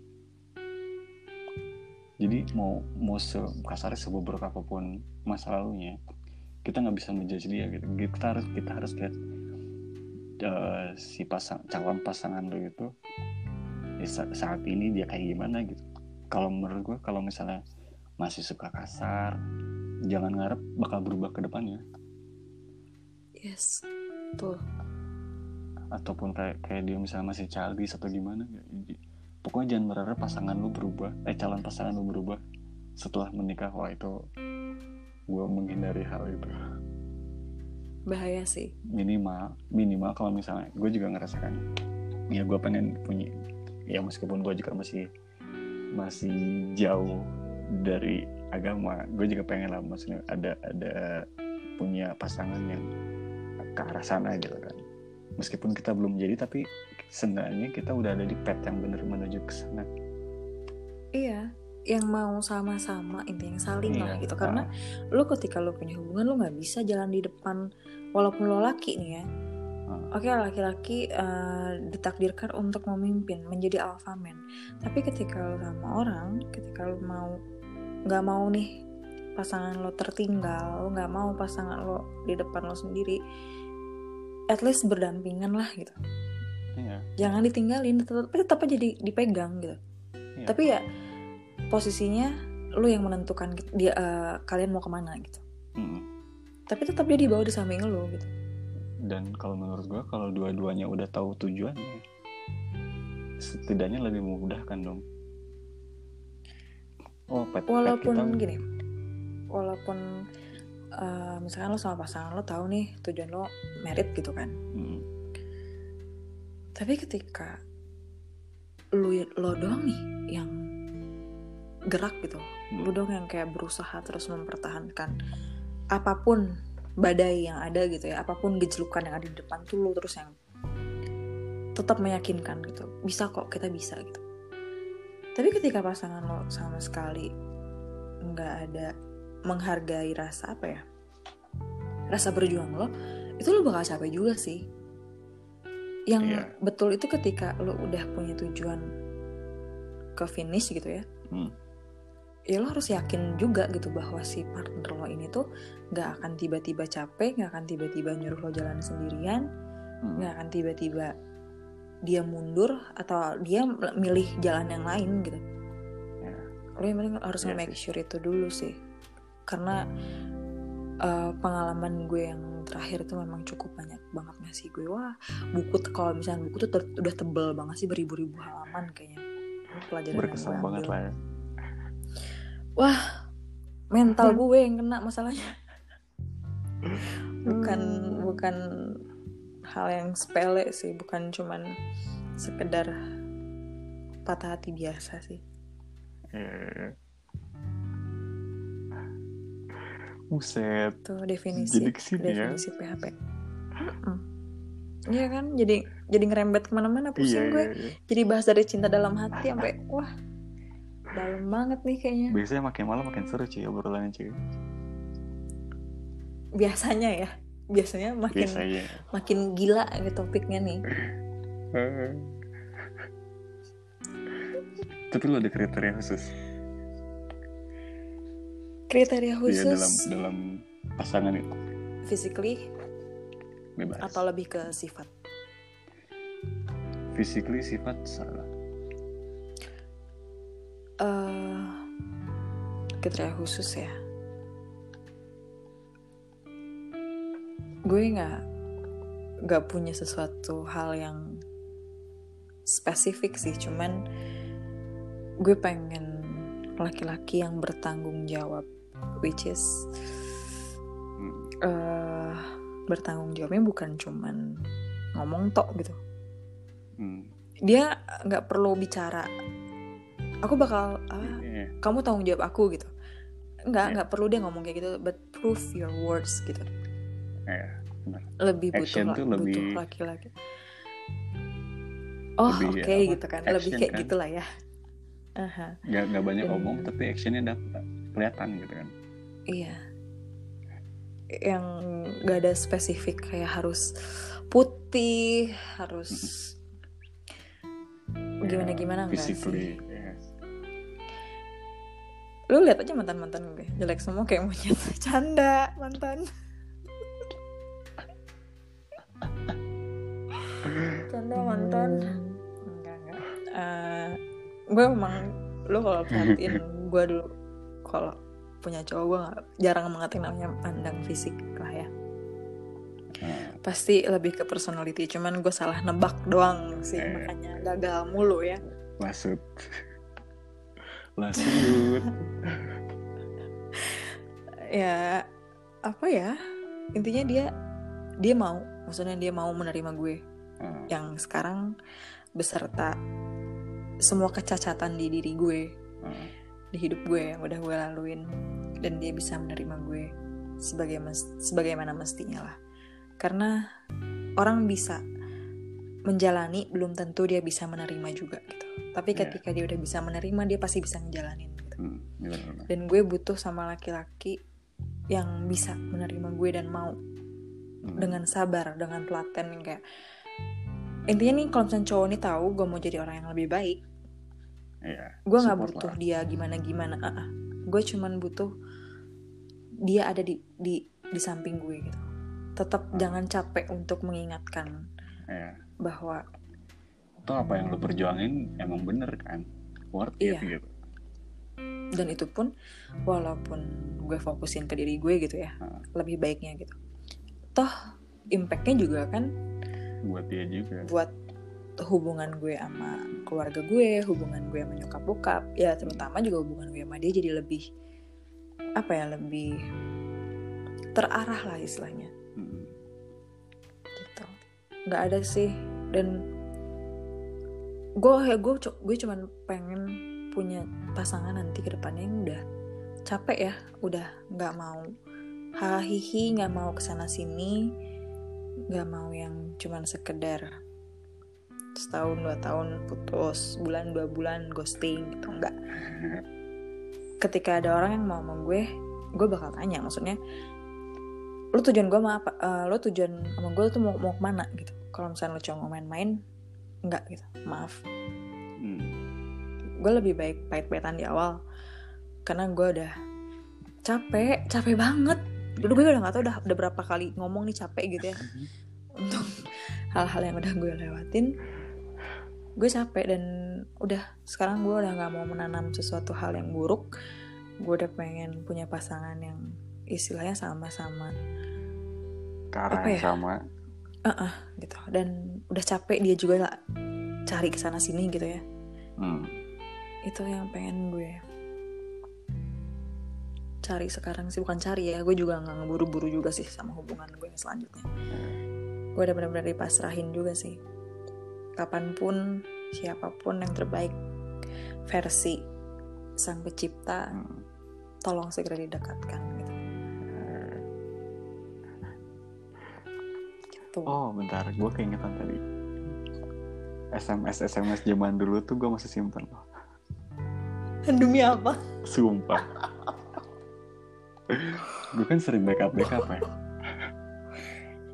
Jadi mau mau sekasar seburuk apa pun masa lalunya kita nggak bisa menjudge dia gitu. Kita harus kita harus lihat eh, si pasang calon pasangan lo itu sa- saat ini dia kayak gimana gitu. Kalau menurut gue kalau misalnya masih suka kasar jangan ngarep bakal berubah ke depannya. Yes tuh ataupun kayak kayak dia misalnya masih childish atau gimana pokoknya jangan berharap pasangan lu berubah eh calon pasangan lu berubah setelah menikah. Wah itu gue menghindari hal itu. Bahaya sih. Minimal minimal kalau misalnya gue juga ngerasakan ya gue pengen punya ya meskipun gue juga masih masih jauh dari agama gue juga pengen lah maksudnya ada ada punya pasangan yang ke arah sana gitu kan meskipun kita belum jadi tapi seenggaknya kita udah ada di pet yang bener menuju ke sana Iya, yang mau sama-sama intinya saling lah Iya, gitu. Karena lu ketika lu punya hubungan lu nggak bisa jalan di depan walaupun lo laki nih ya. Ah. Oke laki-laki eh, ditakdirkan untuk memimpin menjadi alpha man. Tapi ketika lu sama orang, ketika lu mau nggak mau nih pasangan lo tertinggal, lo nggak mau pasangan lo di depan lo sendiri, at least berdampingan lah gitu. Iya. jangan ditinggalin tetap tetap aja di- dipegang gitu Iya. tapi ya posisinya lu yang menentukan gitu, dia eh, kalian mau ke mana gitu Mm. tapi tetap dia dibawa di samping lu gitu Dan kalau menurut gua kalau dua-duanya udah tahu tujuannya, setidaknya lebih memudahkan dong. Oh, pet, pet walaupun kita gini walaupun eh, misalkan lo sama pasangan lo tahu nih tujuan lo merit gitu kan Mm. tapi ketika lu lo doang nih yang gerak gitu Hmm. lu doang yang kayak berusaha terus mempertahankan apa pun badai yang ada gitu ya apa pun gejolukan yang ada di depan tuh lu terus yang tetap meyakinkan gitu bisa kok kita bisa gitu tapi ketika pasangan lo sama sekali nggak ada menghargai rasa apa ya rasa berjuang lo itu lo bakal capek juga sih yang Iya. betul itu ketika lo udah punya tujuan ke finish gitu ya Hmm. ya lo harus yakin juga gitu bahwa si partner lo ini tuh nggak akan tiba-tiba capek nggak akan tiba-tiba nyuruh lo jalan sendirian Mm. nggak akan tiba-tiba dia mundur atau dia milih jalan yang lain gitu. Ya. lo yang penting harus Iya make sure itu dulu sih. Karena eh, pengalaman gue yang terakhir itu memang cukup banyak banget ngasih gue. Wah buku kalau misalnya buku tuh ter- udah tebel banget sih beribu-ribu halaman kayaknya. Pelajaran yang gue Berkesan ambil banget lah ya. wah mental gue yang kena masalahnya. Bukan bukan hal yang sepele sih bukan cuman sekedar patah hati biasa sih Eh. Buset. itu definisi Jadi ke sini ya. definisi PHP Mm. Iya kan jadi jadi ngerembet ke mana-mana pusing Iya, gue iya, iya. jadi bahas dari cinta dalam hati sampai wah dalam banget nih kayaknya Biasanya makin malam makin seru cuy obrolannya cuy. biasanya ya biasanya makin Biasanya. makin gila nih topiknya nih Tapi lu ada kriteria khusus kriteria Iya khusus dalam dalam pasangan itu physically bebas. atau lebih ke sifat Physically sifat salah. eh kriteria khusus ya gue nggak nggak punya sesuatu hal yang spesifik sih. Cuman gue pengen laki-laki yang bertanggung jawab which is eh bertanggung jawabnya bukan cuman ngomong tok gitu. Hmm. dia nggak perlu bicara aku bakal ah, kamu tanggung jawab aku gitu. Nggak Iya. nggak perlu dia ngomong kayak gitu but prove your words gitu Iya. lebih butuh Action tuh butuh lebih- laki-laki. Oh Lebih, oke apa, gitu kan. Lebih action kayak kan? gitulah ya. Aha, Gak, gak banyak Dan- omong tapi actionnya dapat kelihatan gitu kan. iya. Yang gak ada spesifik kayak harus putih harus gimana gimana enggak sih? iya. lu lihat aja mantan mantan gue jelek semua kayak monyet. Canda mantan canda mantan enggak enggak. Eh, gue emang lu kalau perhatiin gue dulu kalau punya cowok gue nggak jarang mengatain namanya pandang fisik lah ya. Nah, pasti lebih ke personality cuman gue salah nebak doang sih Eh. makanya gagal mulu ya. Lasut. Lasut. ya apa ya? Intinya dia dia mau maksudnya dia mau menerima gue Ah, yang sekarang beserta semua kecacatan di diri gue ah. di hidup gue yang udah gue laluin dan dia bisa menerima gue sebagai mes- sebagaimana mestinya lah karena orang bisa menjalani belum tentu dia bisa menerima juga gitu tapi Iya. ketika dia udah bisa menerima dia pasti bisa ngejalanin gitu Hmm, bener-bener. dan gue butuh sama laki-laki yang bisa menerima gue dan mau Hmm. dengan sabar dengan telaten kayak intinya nih kalau misalnya cowok ini tahu gue mau jadi orang yang lebih baik Iya. gue nggak butuh lah. dia gimana gimana ah ah. gue cuman butuh dia ada di di di samping gue gitu tetap jangan capek untuk mengingatkan Iya. bahwa atau apa yang lo perjuangin emang bener kan worth it Iya. gitu dan itu pun walaupun gue fokusin ke diri gue gitu ya Ah. lebih baiknya gitu toh impactnya juga kan buat dia juga. Buat hubungan gue sama keluarga gue hubungan gue sama nyokap bokap ya terutama juga hubungan gue sama dia jadi lebih apa ya lebih terarah lah istilahnya. Mm. gitu. Nggak ada sih. Dan gue gue gue cuman pengen punya pasangan nanti ke depannya yang udah capek ya udah nggak mau hahihi nggak mau ke sana sini nggak mau yang cuman sekedar setahun dua tahun putus bulan dua bulan ghosting gitu enggak ketika ada orang yang mau sama gue gue bakal tanya maksudnya lu tujuan gue sama apa? Eh, lu tujuan sama gue tuh mau mau ke mana? Gitu. Kalau misalnya lu cuma mau main-main enggak gitu. Maaf. Mm. gue lebih baik pahit-pahitan di awal karena gue udah capek capek banget dulu gue udah nggak tau udah, udah berapa kali ngomong nih capek gitu ya. Untuk hal-hal yang udah gue lewatin gue capek dan udah sekarang gue udah nggak mau menanam sesuatu hal yang buruk. Gue udah pengen punya pasangan yang istilahnya sama-sama. Ke arah Apa yang ya? sama gitu. Dan udah capek dia juga lah cari ke sana sini gitu ya. Mm. itu yang pengen gue cari sekarang sih bukan cari ya gue juga nggak ngeburu-buru juga sih sama hubungan gue yang selanjutnya. Gue udah benar-benar dipasrahin juga sih. Kapan pun siapa pun yang terbaik versi sang pencipta tolong segera didekatkan gitu, gitu. oh bentar gue keingetan tadi. SMS SMS zaman dulu tuh gue masih simpen. Loh demi apa? Sumpah gue kan sering backup backup ya.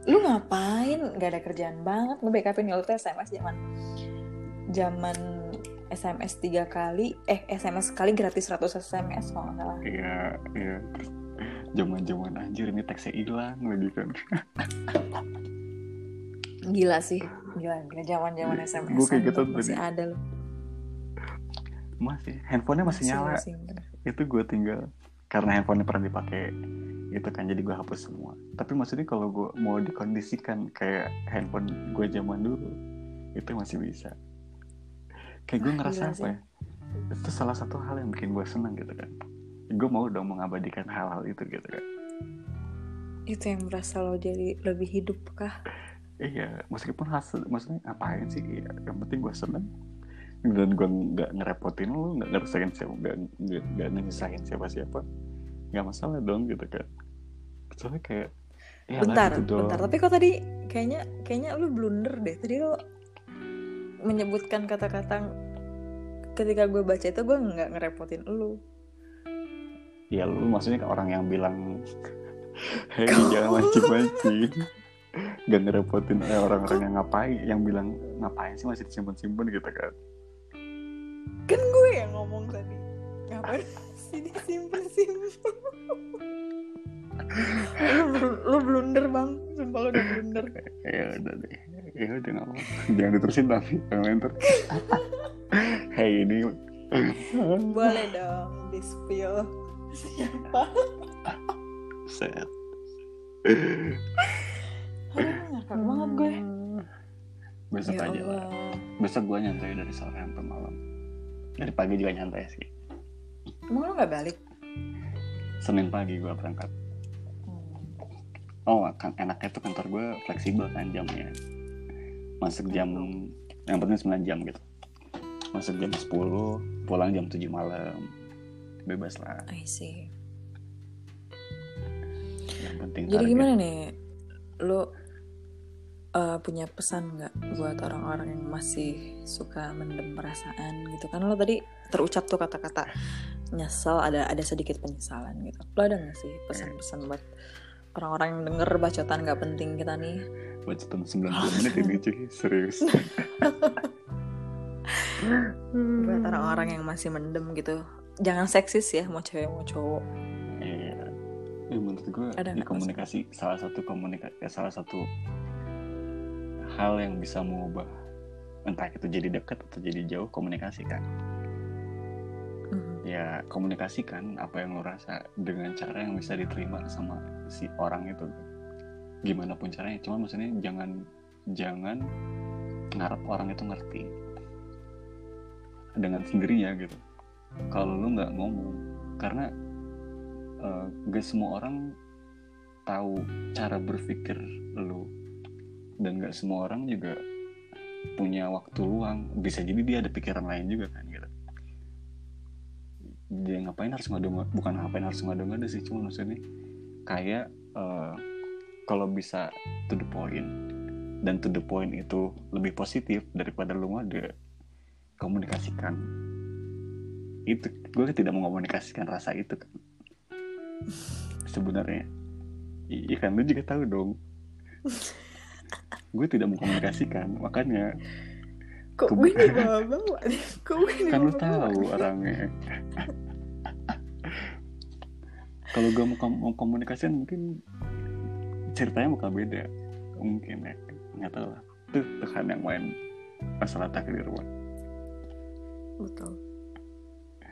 Lu ngapain? Nggak ada kerjaan banget. Lu backupin ya lu tuh SMS zaman zaman SMS tiga kali. Eh SMS sekali gratis 100 SMS kalau nggak salah. Iya iya. Terus zaman zaman anjir ini teksnya hilang lagi kan. Gila sih. Gila gila. Zaman zaman SMS Gua kayak gitu masih tadi. ada loh masih. Handphonenya masih nyala. masih, itu gue tinggal karena handphonenya pernah dipakai itu kan jadi gue hapus semua. Tapi maksudnya kalau gue mau dikondisikan kayak handphone gue zaman dulu itu masih bisa. Kayak gue ngerasa gila apa ya itu salah satu hal yang bikin gue senang gitu kan. Gue mau dong mengabadikan hal-hal itu gitu kan. Itu yang berasa lo jadi lebih hidup kah? Iya meskipun hasil maksudnya ngapain sih? Iya, yang penting gue seneng dan gue nggak ngerepotin lu nggak ngerusakin siapa nggak nyusahin siapa siapa nggak masalah dong gitu kan soalnya kayak ya bentar gitu dong. bentar. Tapi kok tadi kayaknya kayaknya lu blunder deh. Tadi lo menyebutkan kata-kata ketika gue baca itu gue nggak ngerepotin lu. Ya lu maksudnya ke orang yang bilang hei jangan mancing-mancing. Gak ngerepotin eh, orang-orang yang ngapain yang bilang ngapain sih masih disimpan-simpan? gitu kan kan gue yang ngomong tadi. Ngapain sih disimpan simpan lu, lu blunder bang. Sumpah lu udah blunder. Ya udah deh. Ya udah nggak apa jangan diterusin tapi yang lain ter hei ini boleh dong di spill siapa? Set. Aduh, ngakak banget gue. Besok ya aja. Lah besok gue nyantai dari sore sampai malam dari pagi juga nyantai sih. Emang lu nggak balik? Senin pagi gue berangkat. Hmm. oh kan enaknya tuh kantor gue fleksibel kan jamnya. Masuk jam yang penting 9 jam gitu. Masuk jam 10 pulang jam 7 malam. Bebas lah. I see. Yang penting Jadi target. gimana nih, lo uh, punya pesan nggak buat orang-orang yang masih suka mendem perasaan gitu kan? Lo tadi terucap tuh kata-kata nyesel, ada ada sedikit penyesalan gitu. Lo ada nggak sih pesan-pesan buat orang-orang yang denger bacotan nggak penting kita nih? bacotan 90 menit ini cuy serius Buat orang-orang yang masih mendem gitu, jangan seksis ya, mau cewek mau cowok. Iya. Ya, menurut gue Ada komunikasi salah satu komunikasi salah satu hal yang bisa mengubah. Entah itu jadi dekat atau jadi jauh komunikasi kan. Mhm. ya komunikasikan apa yang lo rasa dengan cara yang bisa diterima sama si orang itu. Gimana pun caranya cuma maksudnya jangan jangan ngarep orang itu ngerti. Dengan sendirinya gitu. Kalau lu nggak ngomong karena eh, gak semua orang tahu cara berpikir lu dan gak semua orang juga punya waktu luang. Bisa jadi dia ada pikiran lain juga kan gitu. Dia ngapain harus ngadu bukan ngapain harus ngadu ngadu sih cuma maksudnya kayak eh, kalau bisa to the point dan to the point itu lebih positif daripada lu ngadu komunikasikan. Itu gue tidak mengomunikasikan rasa itu kan. Sebenarnya. Iya kan? Lu juga tahu dong gue tidak mengkomunikasikan makanya kok Ke- gue dibawa-bawa kok gue kan lu tahu orangnya. Kalau gue mau, kom- mau komunikasikan mungkin ceritanya bakal beda. Mungkin ya nggak tahu lah. Itu Tuhan yang main masalah takdir Bang. betul.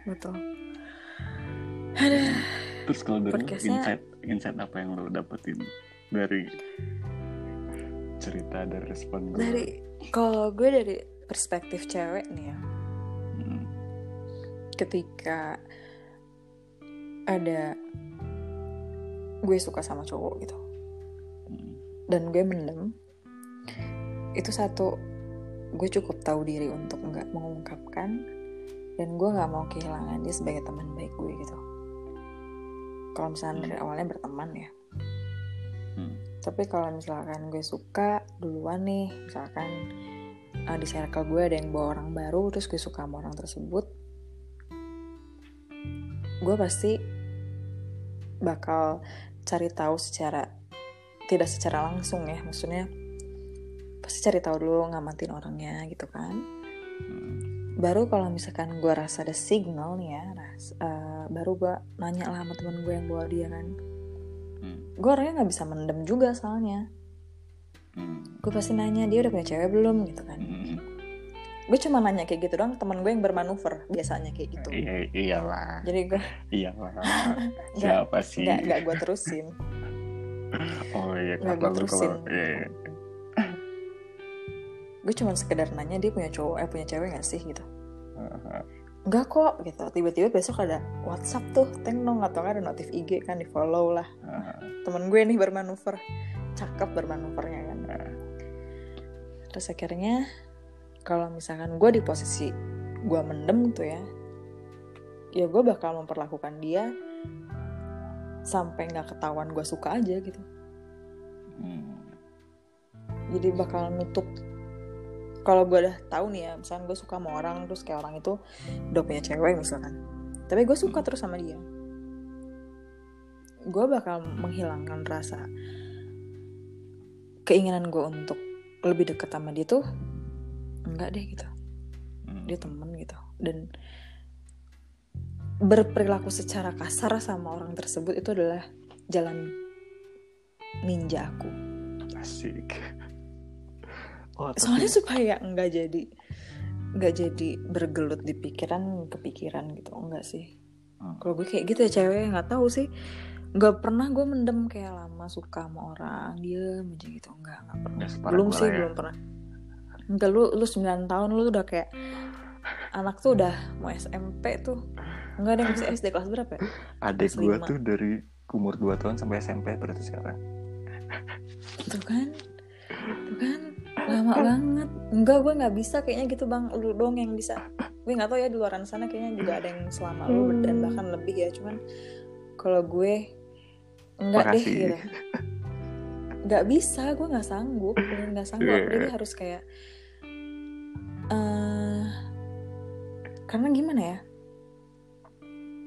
Betul. Ada terus kalau dari insight insight apa yang lo dapetin dari cerita dari respon gue dari kalau gue dari perspektif cewek nih ya. Hmm, ketika ada gue suka sama cowok gitu. Hmm, dan gue mendem itu satu gue cukup tahu diri untuk nggak mengungkapkan. Dan gue nggak mau kehilangan dia sebagai teman baik gue gitu. Kalau misalnya dari awalnya berteman ya. Hmm, tapi kalau misalkan gue suka duluan nih. Misalkan uh, di circle gue ada yang bawa orang baru terus gue suka sama orang tersebut gue pasti bakal cari tahu secara tidak secara langsung ya. Maksudnya pasti cari tahu dulu ngamatin orangnya gitu kan. Baru kalau misalkan gue rasa ada signal nih ya ras- uh, baru gue nanya lah sama temen gue yang bawa dia kan hmm, gue orangnya nggak bisa mendem juga soalnya. Hmm, gue pasti nanya dia udah punya cewek belum? Gitu kan. Hmm. gue cuma nanya kayak gitu doang temen gue yang bermanuver biasanya kayak gitu. Iya, iyalah. Jadi gue iyalah. Siapa sih? nggak nggak gue terusin. Oh iya nggak kenapa gue terusin kalau iya, iya. gue cuma sekedar nanya dia punya cowok eh punya cewek gak sih? Gitu. Haha. Enggak kok gitu. Tiba-tiba besok ada WhatsApp tuh teng dong atau ada notif IG kan di follow lah. Haha. temen gue nih bermanuver cakep bermanuvernya kan. Nah, terus akhirnya kalau misalkan gue di posisi gue mendem tuh ya ya gue bakal memperlakukan dia sampai nggak ketahuan gue suka aja gitu. Hmm, jadi bakal nutup kalau gue udah tahu nih ya misalkan gue suka sama orang terus kayak orang itu udah punya cewek misalkan. Tapi gue suka terus sama dia. Gue bakal menghilangkan rasa keinginan gue untuk lebih dekat sama dia tuh enggak deh gitu. Hmm. dia temen gitu. Dan berperilaku secara kasar sama orang tersebut itu adalah jalan ninja aku. Asik oh tapi soalnya supaya enggak jadi enggak jadi bergelut di pikiran kepikiran gitu. Enggak sih. Hmm. kalau gue kayak gitu ya cewek nggak tahu sih. Nggak pernah gue mendem kayak lama suka sama orang diem aja gitu. Enggak nggak pernah. Nggak separah belum sih ya. belum pernah. Enggak lu lu 9 tahun lu udah kayak anak tuh udah mau SMP tuh. Enggak ada yang masih SD kelas berapa ya? Adik gue tuh dari umur 2 tahun sampai SMP berarti sekarang. Tuh kan? Tuh kan lama banget. Enggak gue nggak bisa kayaknya gitu bang. Lu dong yang bisa. Gue nggak tahu ya di luar sana kayaknya juga ada yang selama lu dan bahkan lebih ya. Cuman kalau gue enggak deh gitu. Nggak bisa gue nggak sanggup. Bener nggak sanggup. Iya. apalagi harus kayak eh karena gimana ya?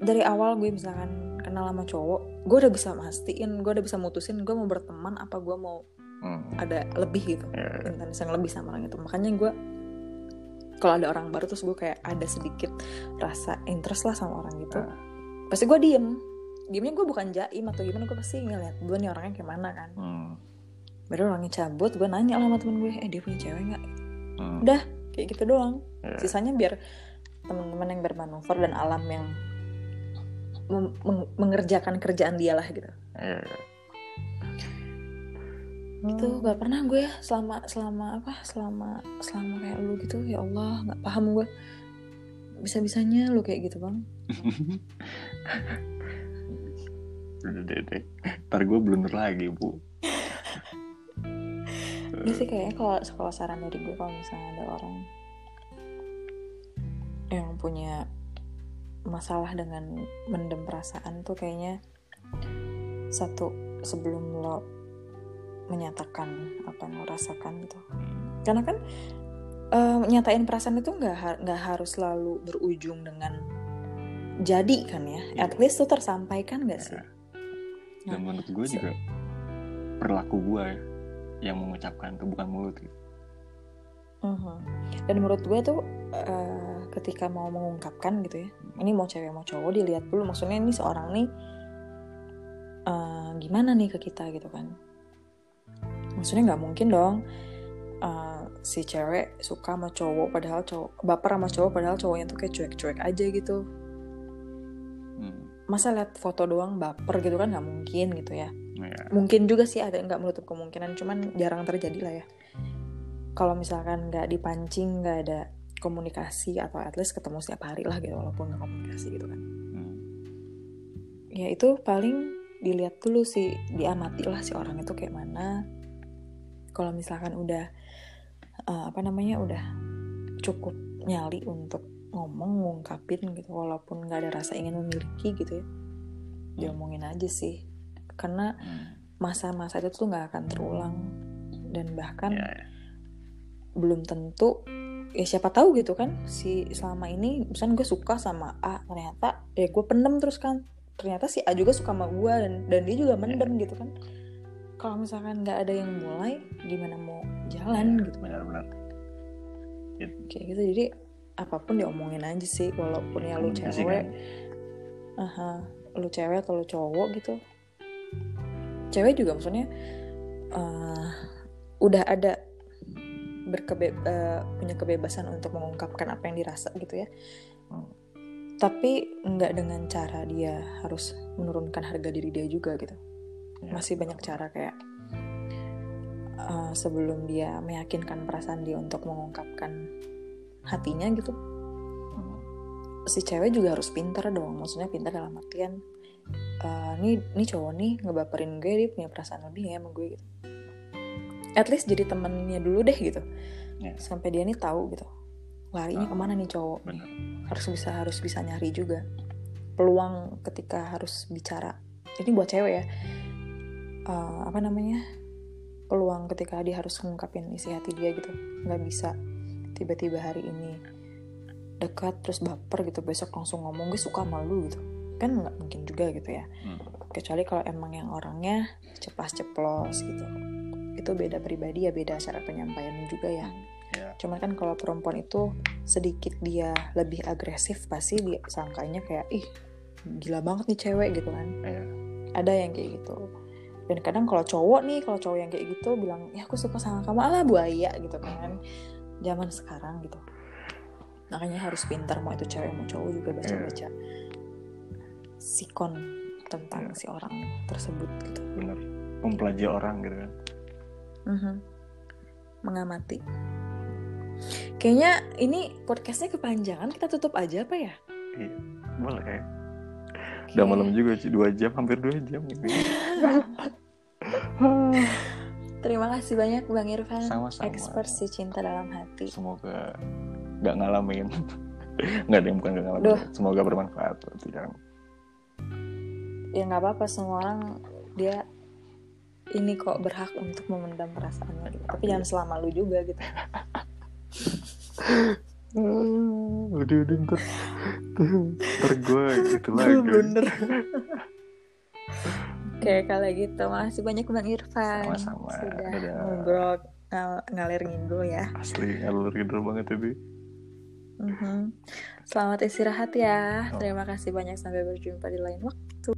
Dari awal gue misalkan kenal sama cowok gue udah bisa mastiin gue udah bisa mutusin gue mau berteman apa gue mau hmm. ada lebih gitu ya, intens yang lebih sama orang itu makanya gue kalau ada orang baru terus gue kayak ada sedikit rasa interest lah sama orang gitu Ah. pasti gue diem diemnya gue bukan jaim atau gimana gue pasti ngeliat gue nih orangnya kayak mana kan hmm. baru orangnya cabut gue nanya lah sama temen gue eh dia punya cewek nggak Hmm. Udah. kayak gitu doang Ya. sisanya biar teman-teman yang bermanuver dan alam yang mengerjakan kerjaan dia lah gitu Iya, iya. itu gak pernah gue selama selama apa selama selama kayak lu gitu ya Allah nggak paham gue bisa bisanya lu kayak gitu bang Udah deh, deh. Ntar gue blunder lagi, Bu. Ini sih kayaknya kalau kalau saran dari gue kalau misalnya ada orang yang punya masalah dengan mendem perasaan tuh kayaknya satu sebelum lo menyatakan apa yang lo rasakan gitu karena kan eh, nyatain perasaan itu nggak nggak harus selalu berujung dengan jadi kan ya Iya. at least tuh tersampaikan nggak sih Dan Nah, menurut gue se- juga perilaku gue ya, yang mengucapkan itu bukan mulut gitu. Mhm. Dan menurut gue tuh eh, ketika mau mengungkapkan gitu ya, ini mau cewek mau cowok dilihat dulu maksudnya ini seorang nih eh, gimana nih ke kita gitu kan. Maksudnya nggak mungkin dong eh, si cewek suka sama cowok padahal cowok baper sama cowok padahal cowoknya tuh kayak cuek-cuek aja gitu. Hmm. Masa lihat foto doang baper gitu kan nggak mungkin gitu ya. Ya. mungkin juga sih ada nggak menutup kemungkinan cuman jarang terjadi lah ya kalau misalkan nggak dipancing nggak ada komunikasi atau at least ketemu setiap hari lah gitu walaupun nggak komunikasi gitu kan Hmm. ya itu paling dilihat dulu sih diamati lah si orang itu kayak mana kalau misalkan udah eh, apa namanya udah cukup nyali untuk ngomong ngungkapin gitu walaupun nggak ada rasa ingin memiliki gitu ya diomongin aja sih. Karena Hmm. masa-masa itu tuh nggak akan terulang. Dan bahkan Ya, ya. belum tentu ya siapa tahu gitu kan si selama ini misalnya gue suka sama A ternyata ya gue pendem terus kan. Ternyata si A juga suka sama gue dan dan dia juga mendem gitu kan kalau misalkan nggak ada yang mulai gimana mau jalan gitu Benar-benar. kayak gitu jadi apa pun diomongin aja sih walaupun ya lu cewek kan. aha lu cewek atau lu cowok gitu cewek juga maksudnya eh, udah ada berkebe eh, punya kebebasan untuk mengungkapkan apa yang dirasa gitu ya Hmm. tapi nggak dengan cara dia harus menurunkan harga diri dia juga gitu Ya. masih banyak cara kayak eh, sebelum dia meyakinkan perasaan dia untuk mengungkapkan hatinya gitu Hmm. si cewek juga harus pintar dong maksudnya pintar dalam artian eh, nih nih cowok nih ngebaperin gue dia punya perasaan lebih nggak sama gue gitu at least jadi temennya dulu deh gitu Ya. sampai dia nih tahu gitu larinya Ah, ke mana nih cowok Benar. harus bisa harus bisa nyari juga peluang ketika harus bicara ini buat cewek ya Eh, apa namanya peluang ketika dia harus ngungkapin isi hati dia gitu. Nggak bisa tiba-tiba hari ini dekat terus baper gitu besok langsung ngomong gue suka sama lu gitu. Kan nggak mungkin juga gitu ya. Hmm. kecuali kalau emang yang orangnya ceplas ceplos gitu. Itu beda pribadi ya beda cara penyampaiannya juga ya. Ya. cuman kan kalau perempuan itu sedikit dia lebih agresif pasti dia sangkanya kayak ih gila banget nih cewek gitu kan. Ya. ada yang kayak gitu dan kadang kalau cowok nih kalau cowok yang kayak gitu bilang ya aku suka sama kamu alah buaya gitu kan zaman sekarang gitu makanya harus pintar mau itu cewek mau cowok juga baca baca sikon tentang Iya. si orang tersebut gitu Benar. Mempelajari orang gitu kan. Mhm. mengamati kayaknya ini podcastnya kepanjangan kita tutup aja apa ya Iya. Boleh. Udah malam juga sih, dua jam, hampir dua jam ini. terima kasih banyak bang Irfan Sama-sama. expert si cinta dalam hati Semoga nggak ngalamin. Nggak ada yang bukan nggak ngalamin. Duh. Semoga bermanfaat kan. ya nggak apa-apa semua orang dia ini kok berhak untuk memendam perasaannya gitu. tapi jangan selama lu juga gitu udah udah ntar ntar gue gitu lagi blunder oke kalau gitu makasih banyak bang Irfan Sama-sama. sudah Dadah. ngobrol ngal- ngalir ngidul ya asli ngalur ngidul banget ini Mhm. selamat istirahat ya Oh. terima kasih banyak sampai berjumpa di lain waktu